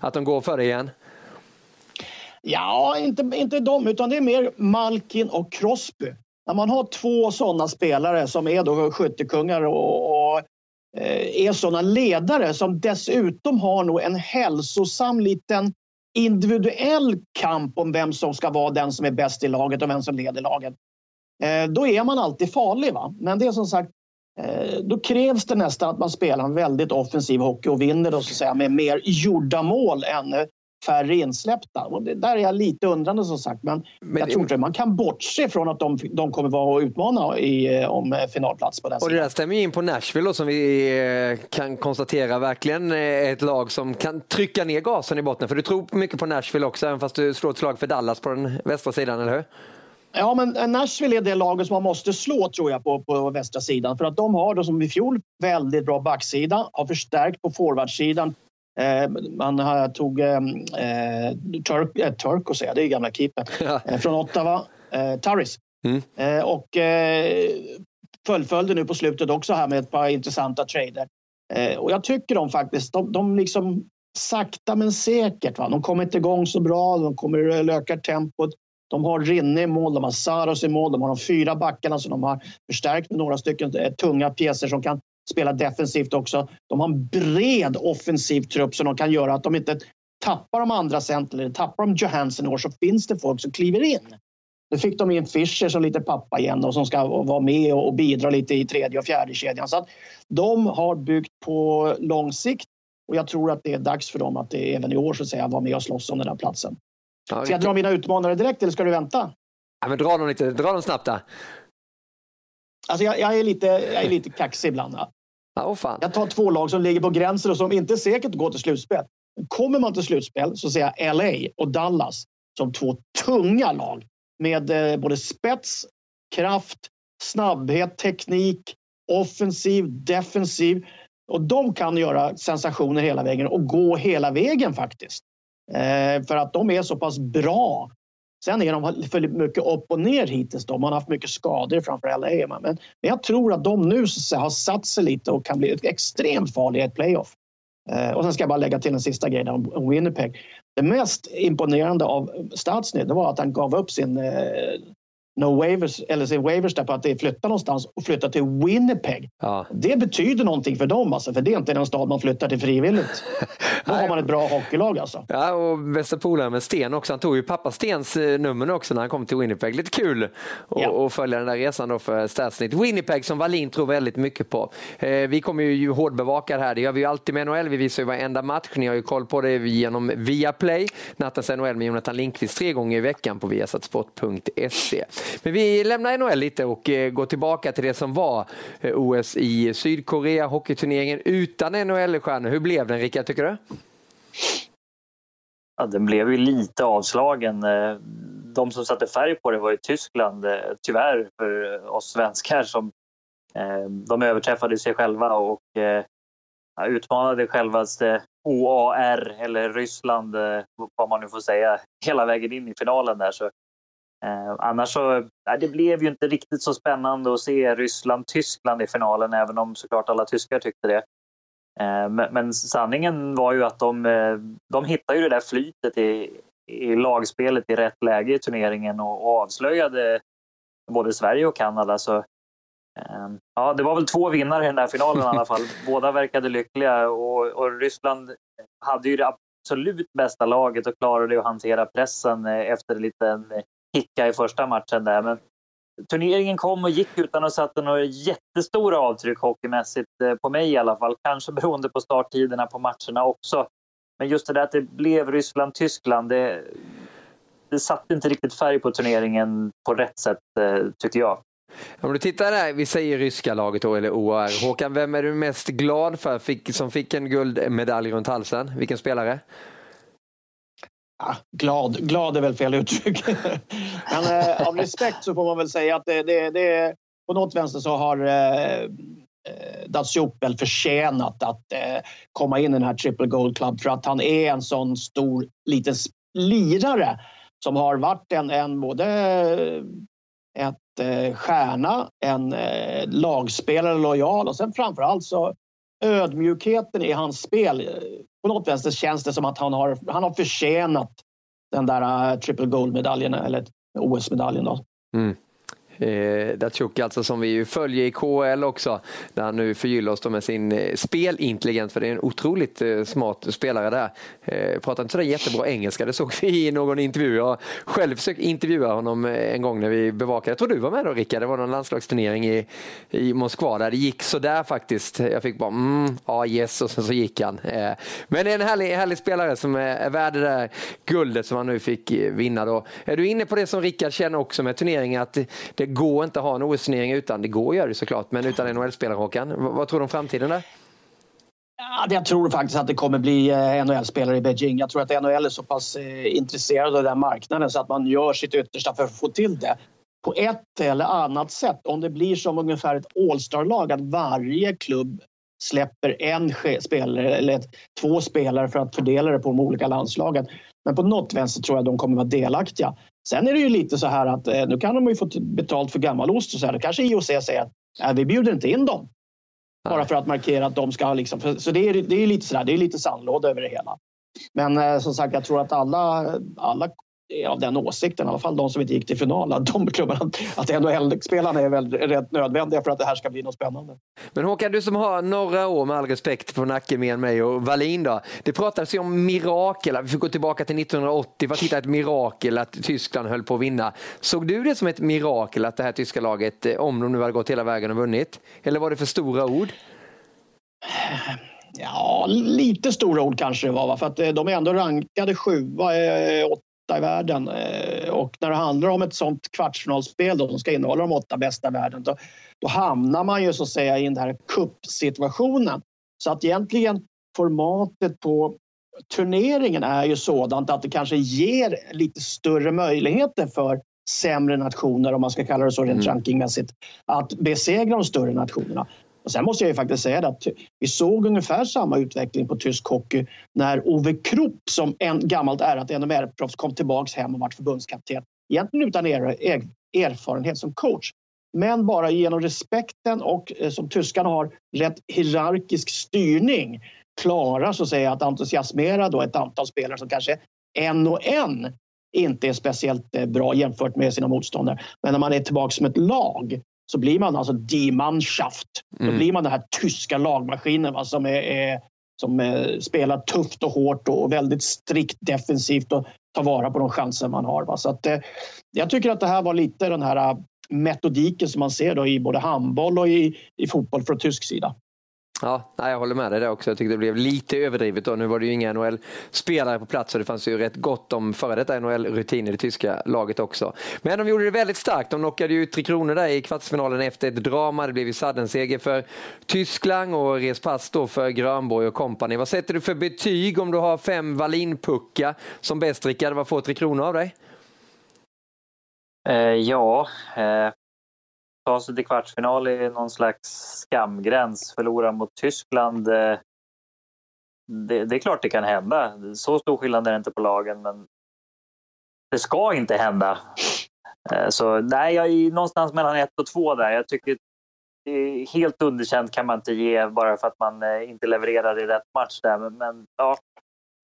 Att de går för det igen? Ja, inte, inte de, utan det är mer Malkin och Crosby. När man har två sådana spelare som är då skyttekungar och, och eh, är sådana ledare som dessutom har nog en hälsosam liten individuell kamp om vem som ska vara den som är bäst i laget och vem som leder laget. Eh, då är man alltid farlig. Va? Men det är som sagt, då krävs det nästan att man spelar en väldigt offensiv hockey och vinner då, så att säga, med mer gjorda mål än färre insläppta. Och det, där är jag lite undrande som sagt. Men, men jag tror inte man kan bortse från att de, de kommer vara och utmana i, eh, om finalplats på den Och det där stämmer in på Nashville då, som vi kan konstatera verkligen är ett lag som kan trycka ner gasen i botten. För du tror mycket på Nashville också, även fast du slår ett slag för Dallas på den västra sidan, eller hur? Ja, men Nashville är det laget som man måste slå tror jag på, på västra sidan. För att de har då som i fjol väldigt bra backsida, har förstärkt på forwardsidan. Eh, man har, tog eh, Turk, eh, Turk säga, det är gamla keepern, ja. eh, från Ottawa, eh, Taris. Mm. Eh, och eh, fullföljde nu på slutet också här med ett par intressanta trader. Eh, och jag tycker de faktiskt, de, de liksom sakta men säkert, va? de kommer inte igång så bra, de kommer öka tempot. De har Rinne i mål, de har Saros i mål, de har de fyra backarna som de har förstärkt med några stycken eh, tunga pjäser som kan spela defensivt också. De har en bred offensiv trupp som de kan göra att de inte tappar de andra center eller tappar de Johansson i år så finns det folk som kliver in. Nu fick de in Fischer som lite pappa igen och som ska vara med och bidra lite i tredje och fjärde kedjan. Så att de har byggt på lång sikt och jag tror att det är dags för dem att det även i år så att säga vara med och slåss om den där platsen. Ja, ska jag dra mina utmanare direkt eller ska du vänta? Ja, men dra dem, lite, dra dem snabbt där. Alltså jag, jag, är lite, jag är lite kaxig ibland. Ja, oh fan. Jag tar två lag som ligger på gränsen och som inte säkert går till slutspel. Kommer man till slutspel så ser jag LA och Dallas som två tunga lag med eh, både spets, kraft, snabbhet, teknik, offensiv, defensiv. Och de kan göra sensationer hela vägen och gå hela vägen faktiskt. Eh, för att de är så pass bra. Sen är de för mycket upp och ner hittills. De har haft mycket skador framför LA. Men, men jag tror att de nu så har satt sig lite och kan bli extremt farliga i ett playoff. Eh, och sen ska jag bara lägga till en sista grej om Winnipeg. Det mest imponerande av Stadsny det var att han gav upp sin eh, no waivers, eller sin waivers där på att det flyttar någonstans och flyttar till Winnipeg. Ja. Det betyder någonting för dem alltså, för det är inte den stad man flyttar till frivilligt. Då har man ett bra hockeylag alltså. Ja, och bästa polaren med Sten också. Han tog ju pappa Stens eh, nummer också när han kom till Winnipeg. Lite kul att ja. följa den där resan då för Statsnitt. Winnipeg som Wallin tror väldigt mycket på. Eh, vi kommer ju hårdbevaka det här. Det gör vi ju alltid med NHL. Vi visar ju varenda match. Ni har ju koll på det genom Viaplay. Nattens NHL med Jonathan Lindqvist tre gånger i veckan på viasatsport.se. Men vi lämnar NHL lite och eh, går tillbaka till det som var eh, OS i Sydkorea, hockeyturneringen utan NHL-stjärnor. Hur blev den Rickard, tycker du? Ja, den blev ju lite avslagen. Eh, de som satte färg på det var ju Tyskland, tyvärr för oss svenskar som de överträffade sig själva och utmanade självaste OAR eller Ryssland, vad man nu får säga, hela vägen in i finalen där. Så Eh, annars så, nej, det blev ju inte riktigt så spännande att se Ryssland-Tyskland i finalen, även om såklart alla tyskar tyckte det. Eh, men, men, sanningen var ju att de, eh, de hittade ju det där flytet i, i lagspelet i rätt läge i turneringen och, och avslöjade både Sverige och Kanada. Så, ja, det var väl två vinnare i den där finalen i alla fall. Båda verkade lyckliga och, och Ryssland hade ju det absolut bästa laget och klarade att hantera pressen efter en liten hicka i första matchen där. Men turneringen kom och gick utan att sätta några jättestora avtryck hockeymässigt, eh, på mig i alla fall. Kanske beroende på starttiderna på matcherna också. Men just det där att det blev Ryssland-Tyskland, det, det satte inte riktigt färg på turneringen på rätt sätt, eh, tycker jag. Om du tittar där, vi säger ryska laget då, eller OAR. Håkan, vem är du mest glad för fick, som fick en guldmedalj runt halsen? Vilken spelare? Ja, glad, glad är väl fel uttryck. Men eh, av respekt så får man väl säga att det, det, det på något vänster så har eh, eh Datsjuk väl förtjänat att eh, komma in i den här Triple Gold Club för att han är en sån stor liten lirare som har varit en, en både eh, ett eh, stjärna, en eh, lagspelare lojal och sen framförallt så ödmjukheten i hans spel. Eh, på något vänster känns det som att han har, han har förtjänat den där uh, triple gold-medaljen eller OS-medaljen. Mm. Eh, Datsjuk alltså som vi ju följer i KL också, där han nu förgyller oss med sin eh, spelintelligens, för det är en otroligt eh, smart spelare där. Eh, pratar inte sådär jättebra engelska, det såg vi i någon intervju. Jag har själv försökt intervjua honom eh, en gång när vi bevakade, jag tror du var med då Rickard, det var någon landslagsturnering i, i Moskva där det gick sådär faktiskt. Jag fick bara mm, ja yes och sen så gick han. Eh, men det är en härlig, härlig spelare som är, är värd det där guldet som han nu fick eh, vinna då. Är du inne på det som Rickard känner också med turneringen, att det, det går inte att ha en OS-turnering utan, det går att göra det såklart, men utan NHL-spelare Håkan. Vad tror du om framtiden där? Ja, jag tror faktiskt att det kommer bli eh, NHL-spelare i Beijing. Jag tror att NHL är så pass eh, intresserad av den marknaden så att man gör sitt yttersta för att få till det på ett eller annat sätt. Om det blir som ungefär ett All-star-lag att varje klubb släpper en spelare eller två spelare för att fördela det på de olika landslagen. Men på något vänster tror jag de kommer vara delaktiga. Sen är det ju lite så här att eh, nu kan de ju få betalt för gammal-ost och så här. kanske IOC säger att äh, vi bjuder inte in dem. Bara för att markera att de ska liksom... Så det är, det är lite sådär, det är lite sandlåda över det hela. Men eh, som sagt, jag tror att alla, alla är av den åsikten, i alla fall de som inte gick till final, att de klubbarna, att NHL-spelarna är väl rätt nödvändiga för att det här ska bli något spännande. Men Håkan, du som har några år med all respekt på nacken mer än mig och Wallin då. Det pratades ju om mirakel, vi får gå tillbaka till 1980 för att hitta ett mirakel att Tyskland höll på att vinna. Såg du det som ett mirakel att det här tyska laget, eh, om de nu hade gått hela vägen och vunnit? Eller var det för stora ord? Ja, lite stora ord kanske det var. För att eh, de är ändå rankade sjua, eh, i världen. Eh, och när det handlar om ett sånt kvartsfinalspel då, som ska innehålla de åtta bästa i världen, då, då hamnar man ju så att säga i den här kuppsituationen. Så att egentligen formatet på turneringen är ju sådant att det kanske ger lite större möjligheter för sämre nationer, om man ska kalla det så rent mm. rankingmässigt, att besegra de större nationerna. Och sen måste jag ju faktiskt säga att vi såg ungefär samma utveckling på tysk hockey när Ove Krupp som en gammalt ärat NMR-proffs kom tillbaks hem och var förbundskapten. Egentligen utan er, er, erfarenhet som coach. Men bara genom respekten och eh, som tyskarna har rätt hierarkisk styrning klarar så att säga att entusiasmera då ett antal spelare som kanske en och en inte är speciellt eh, bra jämfört med sina motståndare. Men när man är tillbaka som ett lag så blir man alltså Die Mannschaft. Mm. Då blir man den här tyska lagmaskinen va, som, är, är som är, spelar tufft och hårt och väldigt strikt defensivt och tar vara på de chanser man har. Va. Så att, eh, jag tycker att det här var lite den här eh, metodiken som man ser då i både handboll och i, i fotboll från tysk sida. Ja, jag håller med dig där också. Jag tyckte det blev lite överdrivet. Då. Nu var det ju inga NHL-spelare på plats och det fanns ju rätt gott om före detta NHL-rutin i det tyska laget också. Men de gjorde det väldigt starkt. De knockade ju Tre Kronor där i kvartsfinalen efter ett drama. Det blev ju sudden-seger för Tyskland och res pass då för Grönborg och kompani. Vad sätter du för betyg om du har fem Wallin-puckar som bäst, Rickard? Vad får Tre Kronor av dig? Eh, ja, eh, ta sig till kvartsfinal i någon slags skamgräns, förlora mot Tyskland. Eh, det, det, är klart det kan hända. Så stor skillnad är det inte på lagen, men det ska inte hända. Eh, så nej, jag är någonstans mellan ett och två där. Jag tycker helt underkänt kan man inte ge bara för att man eh, inte levererar i rätt match där. Men, men ja,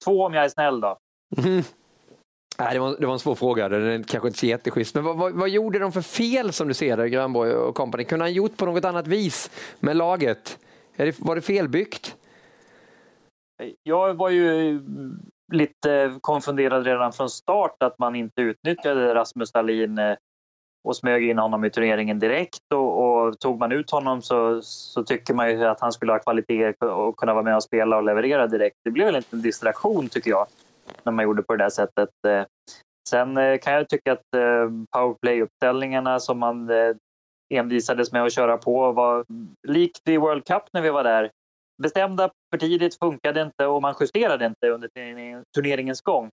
två om jag är snäll då. Mm. Nej, det, var, det var en svår fråga, den är kanske inte så jätteschysst. Men vad, vad, vad, gjorde de för fel som du ser där, Grönborg och kompani? Kunde han gjort på något annat vis med laget? Det, var det felbyggt? Jag var ju lite konfunderad redan från start att man inte utnyttjade Rasmus Dahlin eh, och smög in honom i turneringen direkt. Och, och, tog man ut honom så, så tycker man ju att han skulle ha kvalitet och kunna vara med och spela och leverera direkt. Det blev väl en distraktion tycker jag när man gjorde på det där sättet. Eh, sen eh, kan jag tycka att eh, powerplay-uppställningarna som man envisades med att köra på var likt i World Cup när vi var där. Bestämda för tidigt, funkade inte och man justerade inte under turneringens gång.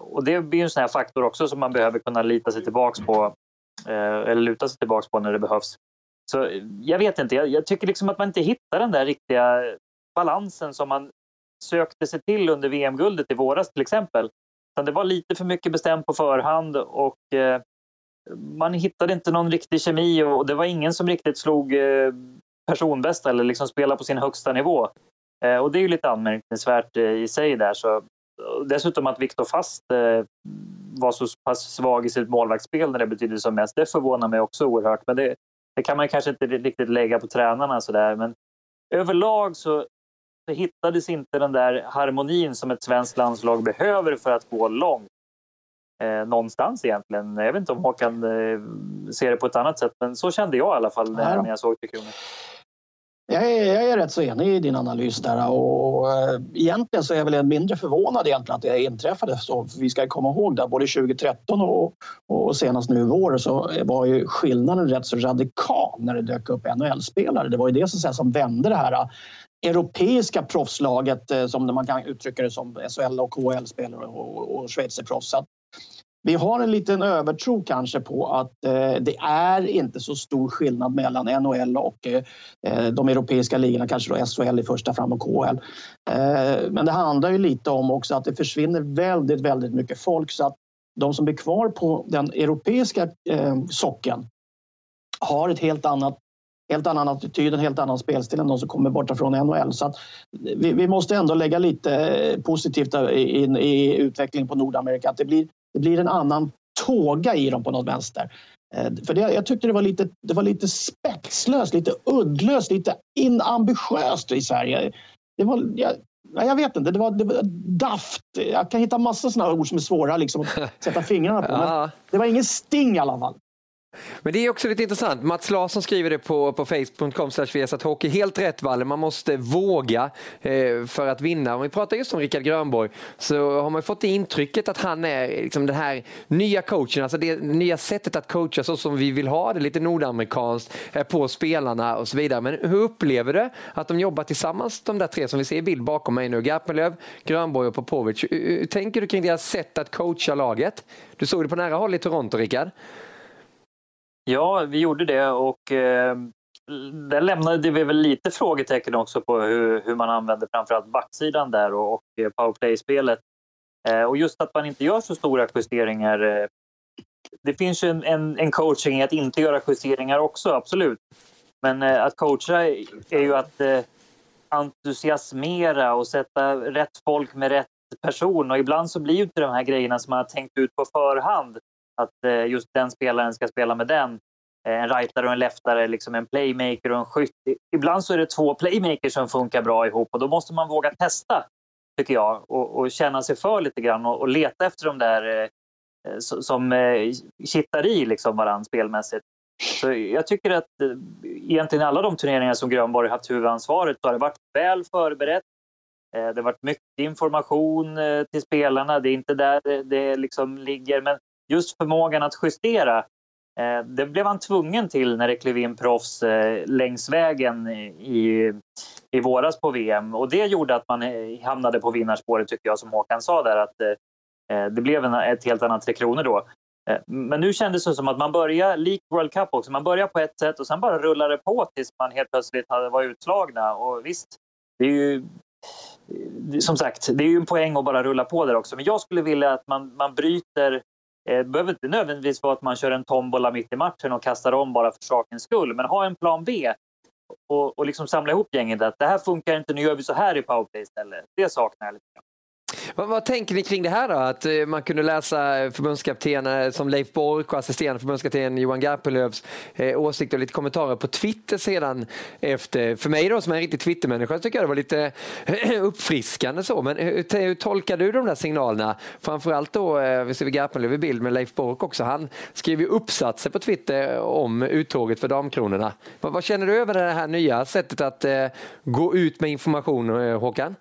Och det blir en sån här faktor också som man behöver kunna lita sig tillbaks på eller luta sig tillbaks på när det behövs. Så jag vet inte, jag, jag tycker liksom att man inte hittar den där riktiga balansen som man sökte sig till under VM-guldet i våras till exempel. det var lite för mycket bestämt på förhand och eh, man hittade inte någon riktig kemi och det var ingen som riktigt slog eh, personbästa eller liksom spelade på sin högsta nivå. Eh, och det är ju lite anmärkningsvärt i sig där. Så, dessutom att Viktor Fast var så pass svag i sitt målvaktsspel när det betydde som mest, det förvånar mig också oerhört. Men det, det kan man kanske inte riktigt lägga på tränarna sådär. Men överlag så hittades inte den där harmonin som ett svenskt landslag behöver för att gå långt. Eh, någonstans egentligen. Jag vet inte om Håkan eh, ser det på ett annat sätt, men så kände jag i alla fall när jag såg Tre Kronor. Jag är, jag är rätt så enig i din analys där och äh, egentligen så är jag väl mindre förvånad egentligen att det inträffade så. Vi ska komma ihåg det, både 2013 och, och senast nu i vår så var ju skillnaden rätt så radikal när det dök upp NHL-spelare. Det var ju det som, som vände det här europeiska proffslaget eh, som man kan uttrycka det som SHL och KHL-spelare och, och schweizerproffs vi har en liten övertro kanske på att eh, det är inte så stor skillnad mellan NHL och eh, eh, de europeiska ligorna, kanske då SHL i första fram och KHL. Eh, men det handlar ju lite om också att det försvinner väldigt, väldigt mycket folk så att de som blir kvar på den europeiska eh, socken har ett helt annat helt annan attityd, en helt annan spelstil än de som kommer borta från NHL. Så vi, vi, måste ändå lägga lite positivt in i utvecklingen på Nordamerika. Att det blir det blir en annan tåga i dem på något vänster. Eh, för det, jag tyckte det var, lite, det var lite spetslöst, lite uddlöst, lite inambitiöst i Sverige. Det var, jag, jag vet inte, det var, det var daft. Jag kan hitta massa sådana ord som är svåra liksom, att sätta fingrarna på. Men det var ingen sting i alla fall. Men det är också lite intressant. Mats Larsson skriver det på, på facebook.com hockey. Helt rätt Valle, man måste våga eh, för att vinna. Om vi pratar just om Rickard Grönborg så har man fått det intrycket att han är liksom den här nya coachen, alltså det nya sättet att coacha så som vi vill ha det, lite nordamerikanskt eh, på spelarna och så vidare. Men hur upplever du att de jobbar tillsammans, de där tre som vi ser i bild bakom mig nu, Garpenlöv, Grönborg och Popovic. Hur, hur tänker du kring deras sätt att coacha laget? Du såg det på nära håll i Toronto, Rickard. Ja, vi gjorde det och eh, där lämnade vi väl lite frågetecken också på hur, hur man använder framförallt backsidan där och, och eh, powerplay-spelet. Eh, och just att man inte gör så stora justeringar. Eh, det finns ju en, en, en, coaching i att inte göra justeringar också, absolut. Men eh, att coacha är ju att eh, entusiasmera och sätta rätt folk med rätt person och ibland så blir ju inte de här grejerna som man har tänkt ut på förhand att eh, just den spelaren ska spela med den. Eh, en rightare och en leftare, liksom en playmaker och en skytt. Ibland så är det två playmakers som funkar bra ihop och då måste man våga testa, tycker jag, och, och känna sig för lite grann och, och leta efter de där eh, som eh, kittar i liksom varandra spelmässigt. Så jag tycker att eh, egentligen alla de turneringar som Grönborg haft huvudansvaret så har det varit väl förberett. Eh, det har varit mycket information eh, till spelarna. Det är inte där det liksom ligger. Men just förmågan att justera, eh, det blev han tvungen till när det klev in proffs eh, längs vägen i, i våras på VM. Och det gjorde att man eh, hamnade på vinnarspåret, tycker jag, som Håkan sa där, att det blev en, ett helt annat Tre Kronor då. Men nu kändes det som att man börjar, likt World Cup också, man börjar på ett sätt och sen bara rullar det på tills man helt plötsligt var utslagna. Och visst, det är ju som sagt, det är ju en poäng att bara rulla på där också. Men jag skulle vilja att man, man bryter Eh, det behöver inte nödvändigtvis vara att man kör en tombola mitt i matchen och kastar om bara för sakens skull, men ha en plan B och, och liksom samla ihop gänget. Att det här funkar inte, nu gör vi så här i powerplay istället. Det saknar jag lite grann. Vad, vad, tänker ni kring det här då? Att eh, man kunde läsa förbundskapten eh, som Leif Bork och assisterande förbundskapten Johan Garpenlövs eh, åsikter och lite kommentarer på Twitter sedan efter. För mig då som är en riktig Twittermänniska tycker jag det var lite eh, uppfriskande så. Men hur, hur tolkar du de där signalerna? Framförallt då, eh, vi ser Garpenlöv i bild, men Leif Bork också. Han skrev ju uppsatser på Twitter om uttåget för Damkronorna. Vad, vad känner du över det här nya sättet att eh, gå ut med information, eh, Håkan?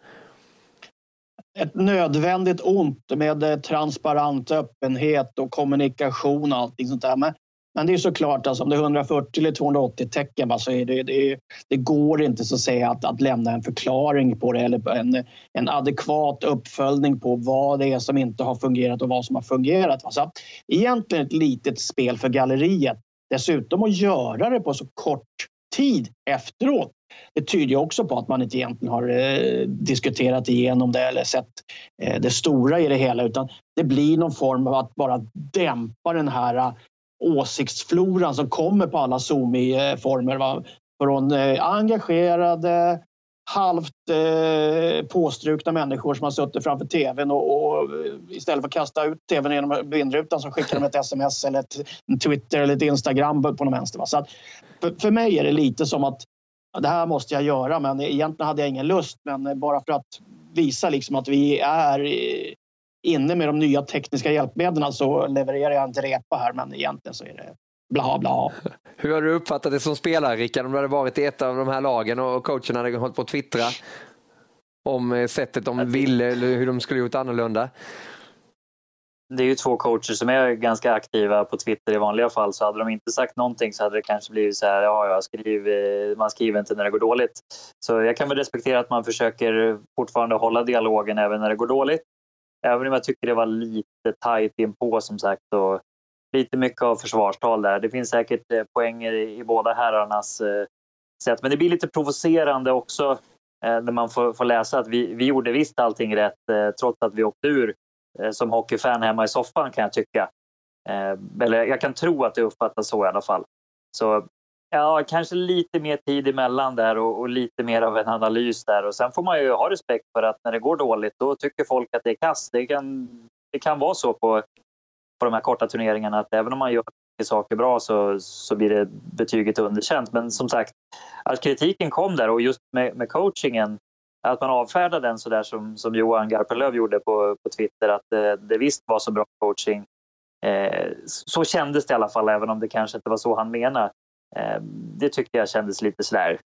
Ett nödvändigt ont med eh, transparent öppenhet och kommunikation och allting sånt där. Men, men det är såklart, alltså, om det är 140 eller 280 tecken så är det, det, det går inte så att säga att, att lämna en förklaring på det eller en, en adekvat uppföljning på vad det är som inte har fungerat och vad som har fungerat. Så egentligen ett litet spel för galleriet. Dessutom att göra det på så kort tid efteråt det tyder också på att man inte egentligen har eh, diskuterat igenom det eller sett eh, det stora i det hela utan det blir någon form av att bara dämpa den här eh, åsiktsfloran som kommer på alla Zoom-former. Från engagerade, halvt eh, påstrukna människor som har suttit framför tvn och, och istället för att kasta ut tvn genom vindrutan så skickar de ett sms eller ett Twitter eller ett Instagram på någon vänster. Så att, för, för mig är det lite som att det här måste jag göra men egentligen hade jag ingen lust men bara för att visa liksom att vi är inne med de nya tekniska hjälpmedlen så levererar jag en repa här men egentligen så är det bla bla. Hur har du uppfattat det som spelare Rickard? Om du hade varit i ett av de här lagen och coachen hade hållit på att twittra om eh, sättet de ville eller hur de skulle gjort annorlunda? Det är ju två coacher som är ganska aktiva på Twitter i vanliga fall så hade de inte sagt någonting så hade det kanske blivit så här, ja, ja skriv, eh, man skriver inte när det går dåligt. Så jag kan väl respektera att man försöker fortfarande hålla dialogen även när det går dåligt. Även om jag tycker det var lite tajt inpå som sagt och lite mycket av försvarstal där. Det finns säkert eh, poänger i båda herrarnas eh, sätt, men det blir lite provocerande också när man får, får läsa att vi, vi gjorde visst allting rätt trots att vi åkte ur Eh, som hockeyfan hemma i soffan kan jag tycka. Eh, eller jag kan tro att det uppfattas så i alla fall. Så ja, kanske lite mer tid emellan där och, och, lite mer av en analys där. Och sen får man ju ha respekt för att när det går dåligt då tycker folk att det är kass. Det kan, det kan vara så på på de här korta turneringarna att även om man gör saker bra så, så blir det betyget underkänt. Men som sagt, att kritiken kom där och just med, med coachingen, att man avfärdar den så där som, som Johan Garpenlöv gjorde på, på Twitter, att det, det visst var så bra coaching. Eh, så kändes det i alla fall, även om det kanske inte var så han menade. Eh, det tyckte jag kändes lite sådär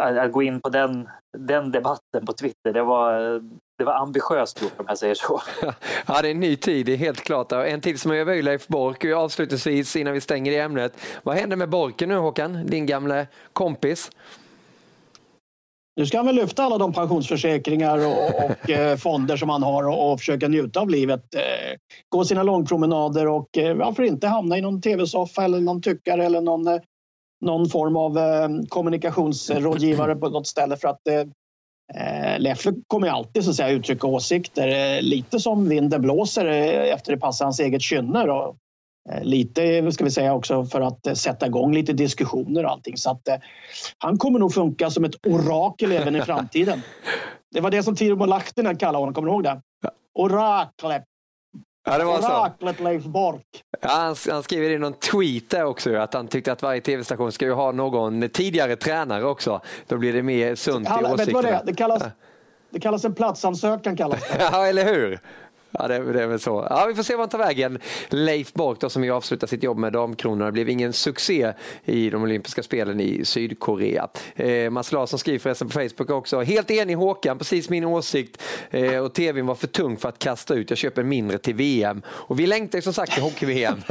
eh, att gå in på den, den debatten på Twitter, det var, det var ambitiöst gjort om jag säger så. Ja, det är en ny tid, det är helt klart. En till som är över Leif Bork avslutningsvis innan vi stänger i ämnet. Vad händer med Borken nu Håkan, din gamla kompis? Nu ska han väl lyfta alla de pensionsförsäkringar och, och eh, fonder som han har och, och, försöka njuta av livet. Eh, gå sina långpromenader och eh, varför inte hamna i någon tv-soffa eller någon tyckare eller någon någon form av kommunikationsrådgivare på något ställe för att Leffler kommer alltid så att säga, uttrycka åsikter lite som vinden blåser efter det passar hans eget kynne. Eh, lite ska vi säga också för att eh, sätta igång lite diskussioner och allting. Så att, han kommer nog funka som ett orakel även i framtiden. Det var det som Timo Lahtinen kallade honom, kommer du ihåg det? Oraklet Ja, det var Oraklet Leif Bork. Ja, han, han skriver i någon tweet där också att han tyckte att varje tv-station ska ju ha någon tidigare tränare också. Då blir det mer sunt i åsikterna. Vet vad det, är? det kallas? Det kallas en platsansökan. Kallas det. ja, eller hur? Ja, det, det, är väl så. Ja, vi får se vad han tar vägen. Leif Bork då, som ju avslutar sitt jobb med Damkronorna. Det blev ingen succé i de olympiska spelen i Sydkorea. Eh, Mats Larsson skriver förresten på Facebook också. Helt enig Håkan, precis min åsikt. Eh, och tvn var för tung för att kasta ut. Jag köper mindre till VM. Och vi längtar som sagt till hockey-VM.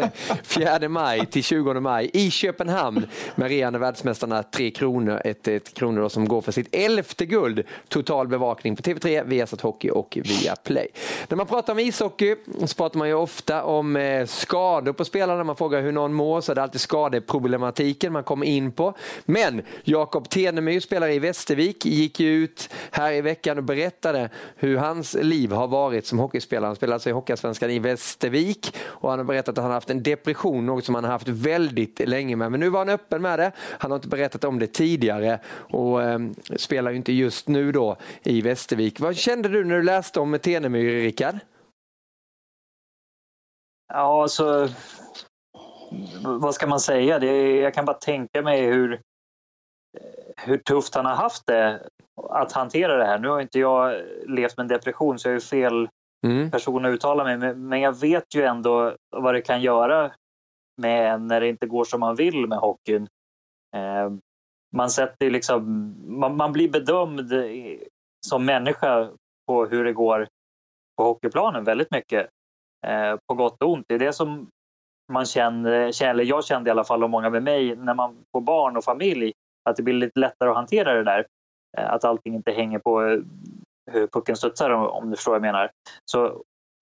4 maj till 20 maj i Köpenhamn med regerande världsmästarna Tre Kronor. Ett, ett kronor då, som går för sitt elfte guld. Total bevakning på TV3, Viasat Hockey och Viaplay. När man pratar om ishockey så pratar man ju ofta om eh, skador på spelarna. Man frågar hur någon mår så är det alltid skadeproblematiken man kommer in på. Men Jakob Tenemyr, spelare i Västervik, gick ut här i veckan och berättade hur hans liv har varit som hockeyspelare. Han spelar alltså i Hockeyallsvenskan i Västervik och han har berättat att han har haft en depression, något som han har haft väldigt länge med. Men nu var han öppen med det. Han har inte berättat om det tidigare och eh, spelar ju inte just nu då i Västervik. Vad kände du när du läste om Tenemyr, Rickard? Ja, alltså, vad ska man säga? Det, jag kan bara tänka mig hur, hur tufft han har haft det att hantera det här. Nu har inte jag levt med en depression så jag är fel mm. person att uttala mig men jag vet ju ändå vad det kan göra med när det inte går som man vill med hockeyn. Eh, man, sätter liksom, man, man blir bedömd som människa på hur det går på hockeyplanen väldigt mycket. Eh, på gott och ont. Det är det som man känner, eller jag kände i alla fall och många med mig när man får barn och familj, att det blir lite lättare att hantera det där. Eh, att allting inte hänger på eh, hur pucken studsar om du förstår vad jag menar. Så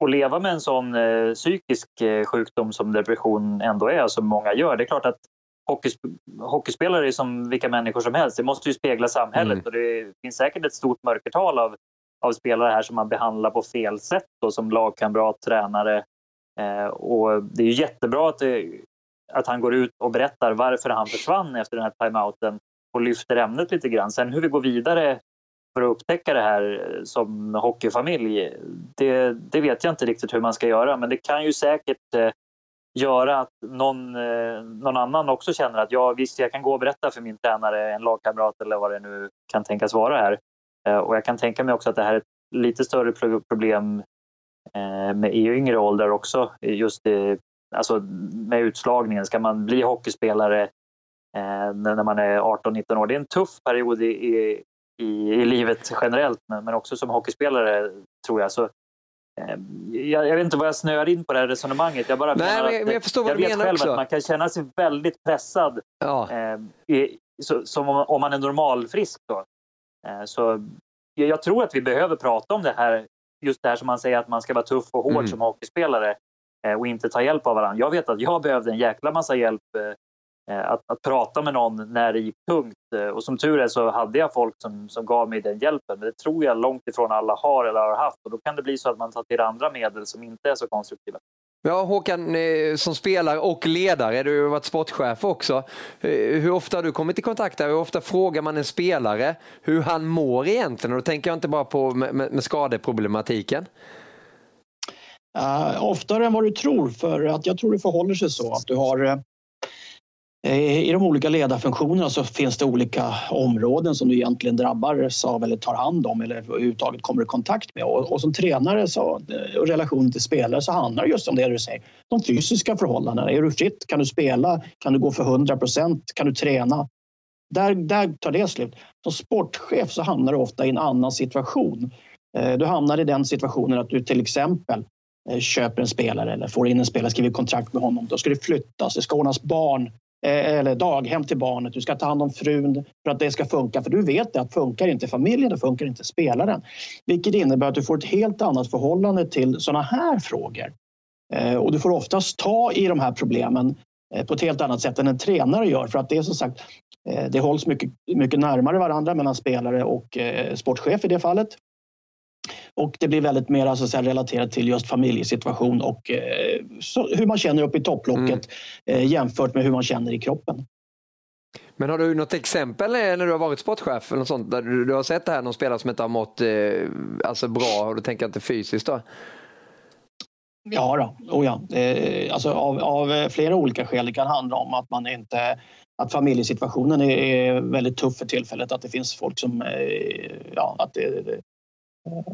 att leva med en sån psykisk sjukdom som depression ändå är, som många gör, det är klart att hockeyspelare är som vilka människor som helst. Det måste ju spegla samhället mm. och det finns säkert ett stort mörkertal av, av spelare här som man behandlar på fel sätt då, som lagkamrat, tränare. Eh, och det är ju jättebra att, det, att han går ut och berättar varför han försvann efter den här timeouten och lyfter ämnet lite grann. Sen hur vi går vidare för att upptäcka det här eh, som hockeyfamilj, det, det vet jag inte riktigt hur man ska göra. Men det kan ju säkert eh, göra att någon, eh, någon annan också känner att ja, visst, jag kan gå och berätta för min tränare, en lagkamrat eller vad det nu kan tänkas vara här. Eh, och jag kan tänka mig också att det här är ett lite större problem med i yngre åldrar också. Just det, alltså med utslagningen. Ska man bli hockeyspelare när man är 18-19 år? Det är en tuff period i, i, i livet generellt, men, också som hockeyspelare tror jag. Så Eh, jag, jag, vet inte vad jag snöar in på det här resonemanget. Jag bara Nej, men, men jag förstår vad jag du menar själv också. att man kan känna sig väldigt pressad ja. eh, i, så, som om, om, man är normalfrisk. Då. Eh, så jag, tror att vi behöver prata om det här, just det här som man säger att man ska vara tuff och hård mm. som hockeyspelare eh, och inte ta hjälp av varandra. Jag vet att jag behövde en jäkla massa hjälp eh, att, att prata med någon när det gick tungt. Och som tur är så hade jag folk som, som gav mig den hjälpen. Men det tror jag långt ifrån alla har eller har haft. Och då kan det bli så att man tar till andra medel som inte är så konstruktiva. Ja, Håkan, eh, som spelare och ledare, du har varit sportchef också. Eh, hur ofta har du kommit i kontakt där? Hur ofta frågar man en spelare hur han mår egentligen? Och då tänker jag inte bara på med, med skadeproblematiken. Uh, oftare än vad du tror, för att jag tror det förhåller sig så att du har Eh, I de olika ledarfunktionerna så finns det olika områden som du egentligen drabbas av eller tar hand om eller överhuvudtaget kommer i kontakt med. Och, och som tränare så, eh, och relationen till spelare så handlar det just om det du säger. De fysiska förhållandena. Är du fritt? Kan du spela? Kan du gå för 100 procent? Kan du träna? Där, där tar det slut. Som sportchef så hamnar du ofta i en annan situation. Eh, du hamnar i den situationen att du till exempel köper en spelare eller får in en spelare, skriver kontrakt med honom. Då ska det flyttas, det ska ordnas barn Eh, eller daghem till barnet, du ska ta hand om frun för att det ska funka. För du vet att funkar inte familjen, då funkar inte spelaren. Vilket innebär att du får ett helt annat förhållande till sådana här frågor. Eh, och du får oftast ta i de här problemen eh, på ett helt annat sätt än en tränare gör. För att det är som sagt, det hålls mycket, mycket närmare varandra mellan spelare och sportchef i det fallet. Och det blir väldigt mer så säga, relaterat till just familjesituation och eh, så, hur man känner upp i topplocket mm. eh, jämfört med hur man känner i kroppen. Men har du något exempel eh, när du har varit sportchef eller något sånt, där du, du har sett det här, någon spelare som inte har mått eh, alltså bra och du tänker inte fysiskt då? Ja, då. Oh, ja. Eh, alltså av, av, flera olika skäl. Det kan handla om att man inte att familjesituationen är väldigt tuff för tillfället. Att det finns folk som... Eh, ja, att det,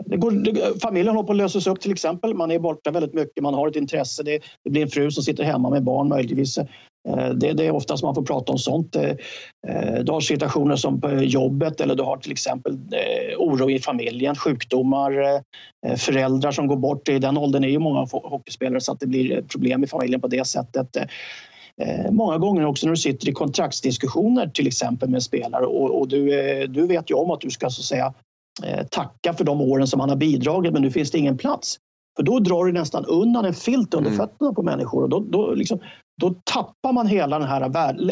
det går, det, familjen håller på att lösas upp till exempel. Man är borta väldigt mycket, man har ett intresse. Det, det blir en fru som sitter hemma med barn möjligtvis. Eh, det, det är oftast man får prata om sånt. Eh, eh, du har situationer som på jobbet eller du har till exempel oro i familjen, sjukdomar, föräldrar som går bort. I den åldern är ju många hockeyspelare så att det blir problem i familjen på det sättet. Många gånger också när du sitter i kontraktsdiskussioner till exempel med spelare och, och du, du vet ju om att du ska så att säga tacka för de åren som han har bidragit men nu finns det ingen plats. För då drar du nästan undan en filt under mm. fötterna på människor och då, då, liksom, då tappar man hela den här,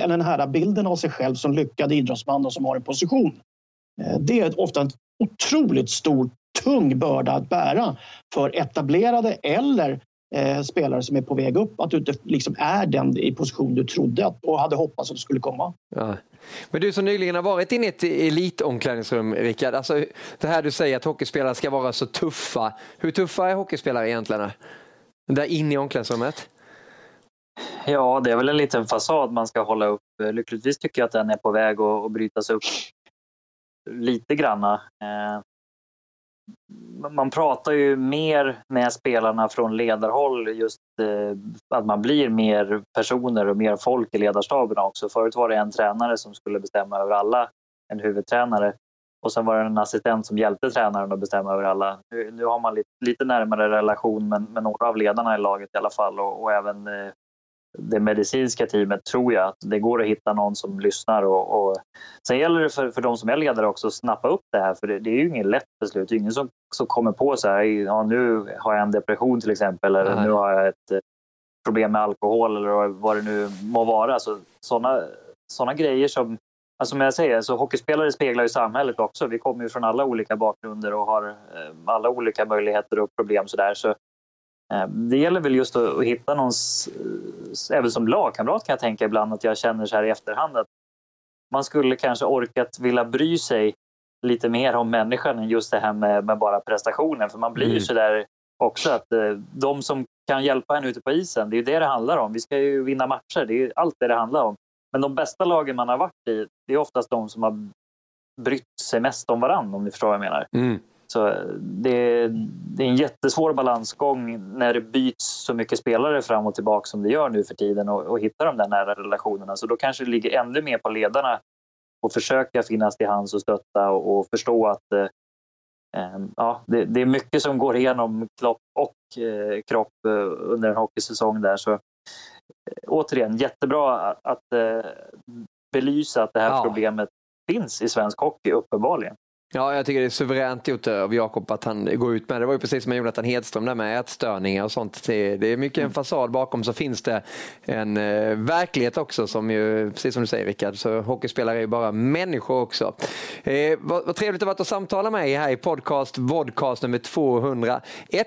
den här bilden av sig själv som lyckad idrottsman och som har en position. Eh, det är ofta en otroligt stor, tung börda att bära för etablerade eller eh, spelare som är på väg upp. Att du inte liksom är den i position du trodde och hade hoppats att du skulle komma. Ja. Men du som nyligen har varit inne i ett elitomklädningsrum, Rickard. Alltså, det här du säger att hockeyspelare ska vara så tuffa. Hur tuffa är hockeyspelare egentligen? Där inne i omklädningsrummet? Ja, det är väl en liten fasad man ska hålla upp. Lyckligtvis tycker jag att den är på väg att, att brytas upp lite granna. Eh, man pratar ju mer med spelarna från ledarhåll just eh, att man blir mer personer och mer folk i ledarstaben också. Förut var det en tränare som skulle bestämma över alla, en huvudtränare. Och sen var det en assistent som hjälpte tränaren att bestämma över alla. Nu, nu har man lite, lite närmare relation med, med, några av ledarna i laget i alla fall och, och även eh, det medicinska teamet tror jag att det går att hitta någon som lyssnar. Och, och sen gäller det för, för de som är ledare också att snappa upp det här för det, det är ju inget lätt beslut. Det är ingen som, som kommer på så här, ja, nu har jag en depression till exempel eller Nej. nu har jag ett eh, problem med alkohol eller vad det nu må vara. Så, sådana, sådana grejer som, alltså som jag säger, så hockeyspelare speglar ju samhället också. Vi kommer ju från alla olika bakgrunder och har eh, alla olika möjligheter och problem. Så, eh, det gäller väl just att, att hitta någon, även som lagkamrat kan jag tänka ibland att jag känner så här i efterhand att man skulle kanske orkat vilja bry sig lite mer om människan än just det här med, med bara prestationen. För man blir ju mm. så där också att eh, de som kan hjälpa en ute på isen, det är ju det det handlar om. Vi ska ju vinna matcher, det är ju allt det det handlar om. Men de bästa lagen man har varit i, det är oftast de som har brytt sig mest om varandra om ni förstår vad jag menar. Mm. Så eh, det, det, är en jättesvår balansgång när det byts så mycket spelare fram och tillbaka som det gör nu för tiden och, och hitta de där nära relationerna. Så då kanske det ligger ännu mer på ledarna att försöka finnas till hands och stötta och, och förstå att eh, Ehm, ja, det, det, är mycket som går igenom kropp och eh, kropp eh, under en hockeysäsong där. Så, eh, återigen, jättebra att, att eh, belysa att det här ja. problemet finns i svensk hockey uppenbarligen. Ja, jag tycker det är suveränt gjort av Jakob att han går ut med det. var ju precis som med Jonathan Hedström där med ätstörningar och sånt. Det är mycket en mm. fasad bakom så finns det en eh, verklighet också som ju, precis som du säger Rickard, så hockeyspelare är ju bara människor också. Eh, vad, vad trevligt det varit att samtala med er här i podcast Vodcast nummer 201.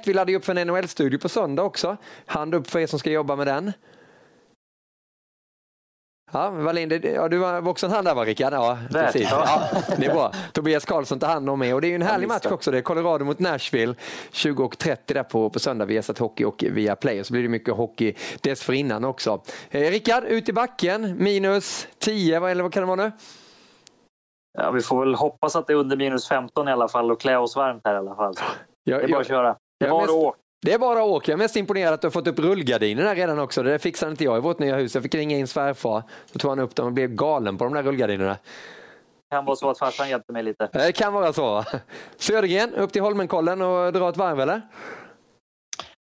Vi laddade upp för en NHL-studio på söndag också. Hand upp för er som ska jobba med den. Ja, Wallin, ja, du var också en hand där va Rickard? Ja, precis. Ja, det är bra. Tobias Karlsson tar hand om mig och det är ju en härlig match också. Det är Colorado mot Nashville 20.30 där på, på söndag via Sat Hockey och via Play. Och så blir det mycket hockey dessförinnan också. Eh, Rickard, ut i backen, minus 10 eller vad kan det vara nu? Ja, vi får väl hoppas att det är under minus 15 i alla fall och klä oss varmt här i alla fall. det är bara att köra. Det är bara att åka. Det är bara att åka. Jag är mest imponerad att du har fått upp rullgardinerna redan också. Det fixade inte jag i vårt nya hus. Jag fick ringa in svärfar. Så tog han upp dem och blev galen på de där rullgardinerna. Det kan vara så att farsan hjälpte mig lite. Det kan vara så. Södergren, upp till Holmenkollen och dra ett varv eller?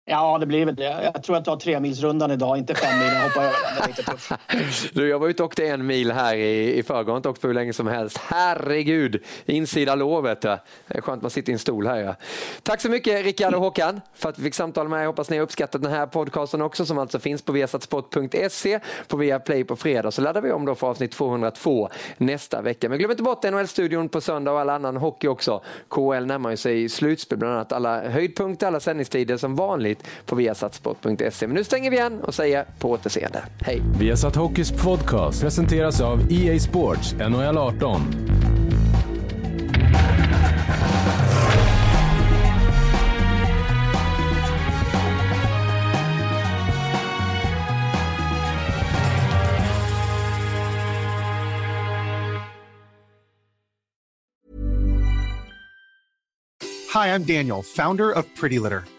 Ja, det blir väl det. Jag tror jag tar tre milsrundan idag, inte fem mil. Jag hoppar över den. Är lite. Du, jag var ute och åkte en mil här i, i förrgår. inte åkt på hur länge som helst. Herregud, insida låret. Det är skönt att man sitter i en stol här. Ja. Tack så mycket Rickard och Håkan för att vi fick samtala med er. Hoppas ni har uppskattat den här podcasten också som alltså finns på viasatsport.se på Viaplay på fredag. Så laddar vi om då för avsnitt 202 nästa vecka. Men glöm inte bort NHL-studion på söndag och all annan hockey också. KL närmar sig slutspel, bland annat alla höjdpunkter, alla sändningstider som vanligt avsnitt på viasatsport.se. Men nu stänger vi igen och säger på återseende. Hej! Viasat Hockeys podcast presenteras av EA Sports NHL 18. Hi, I'm Daniel, founder of Pretty Litter.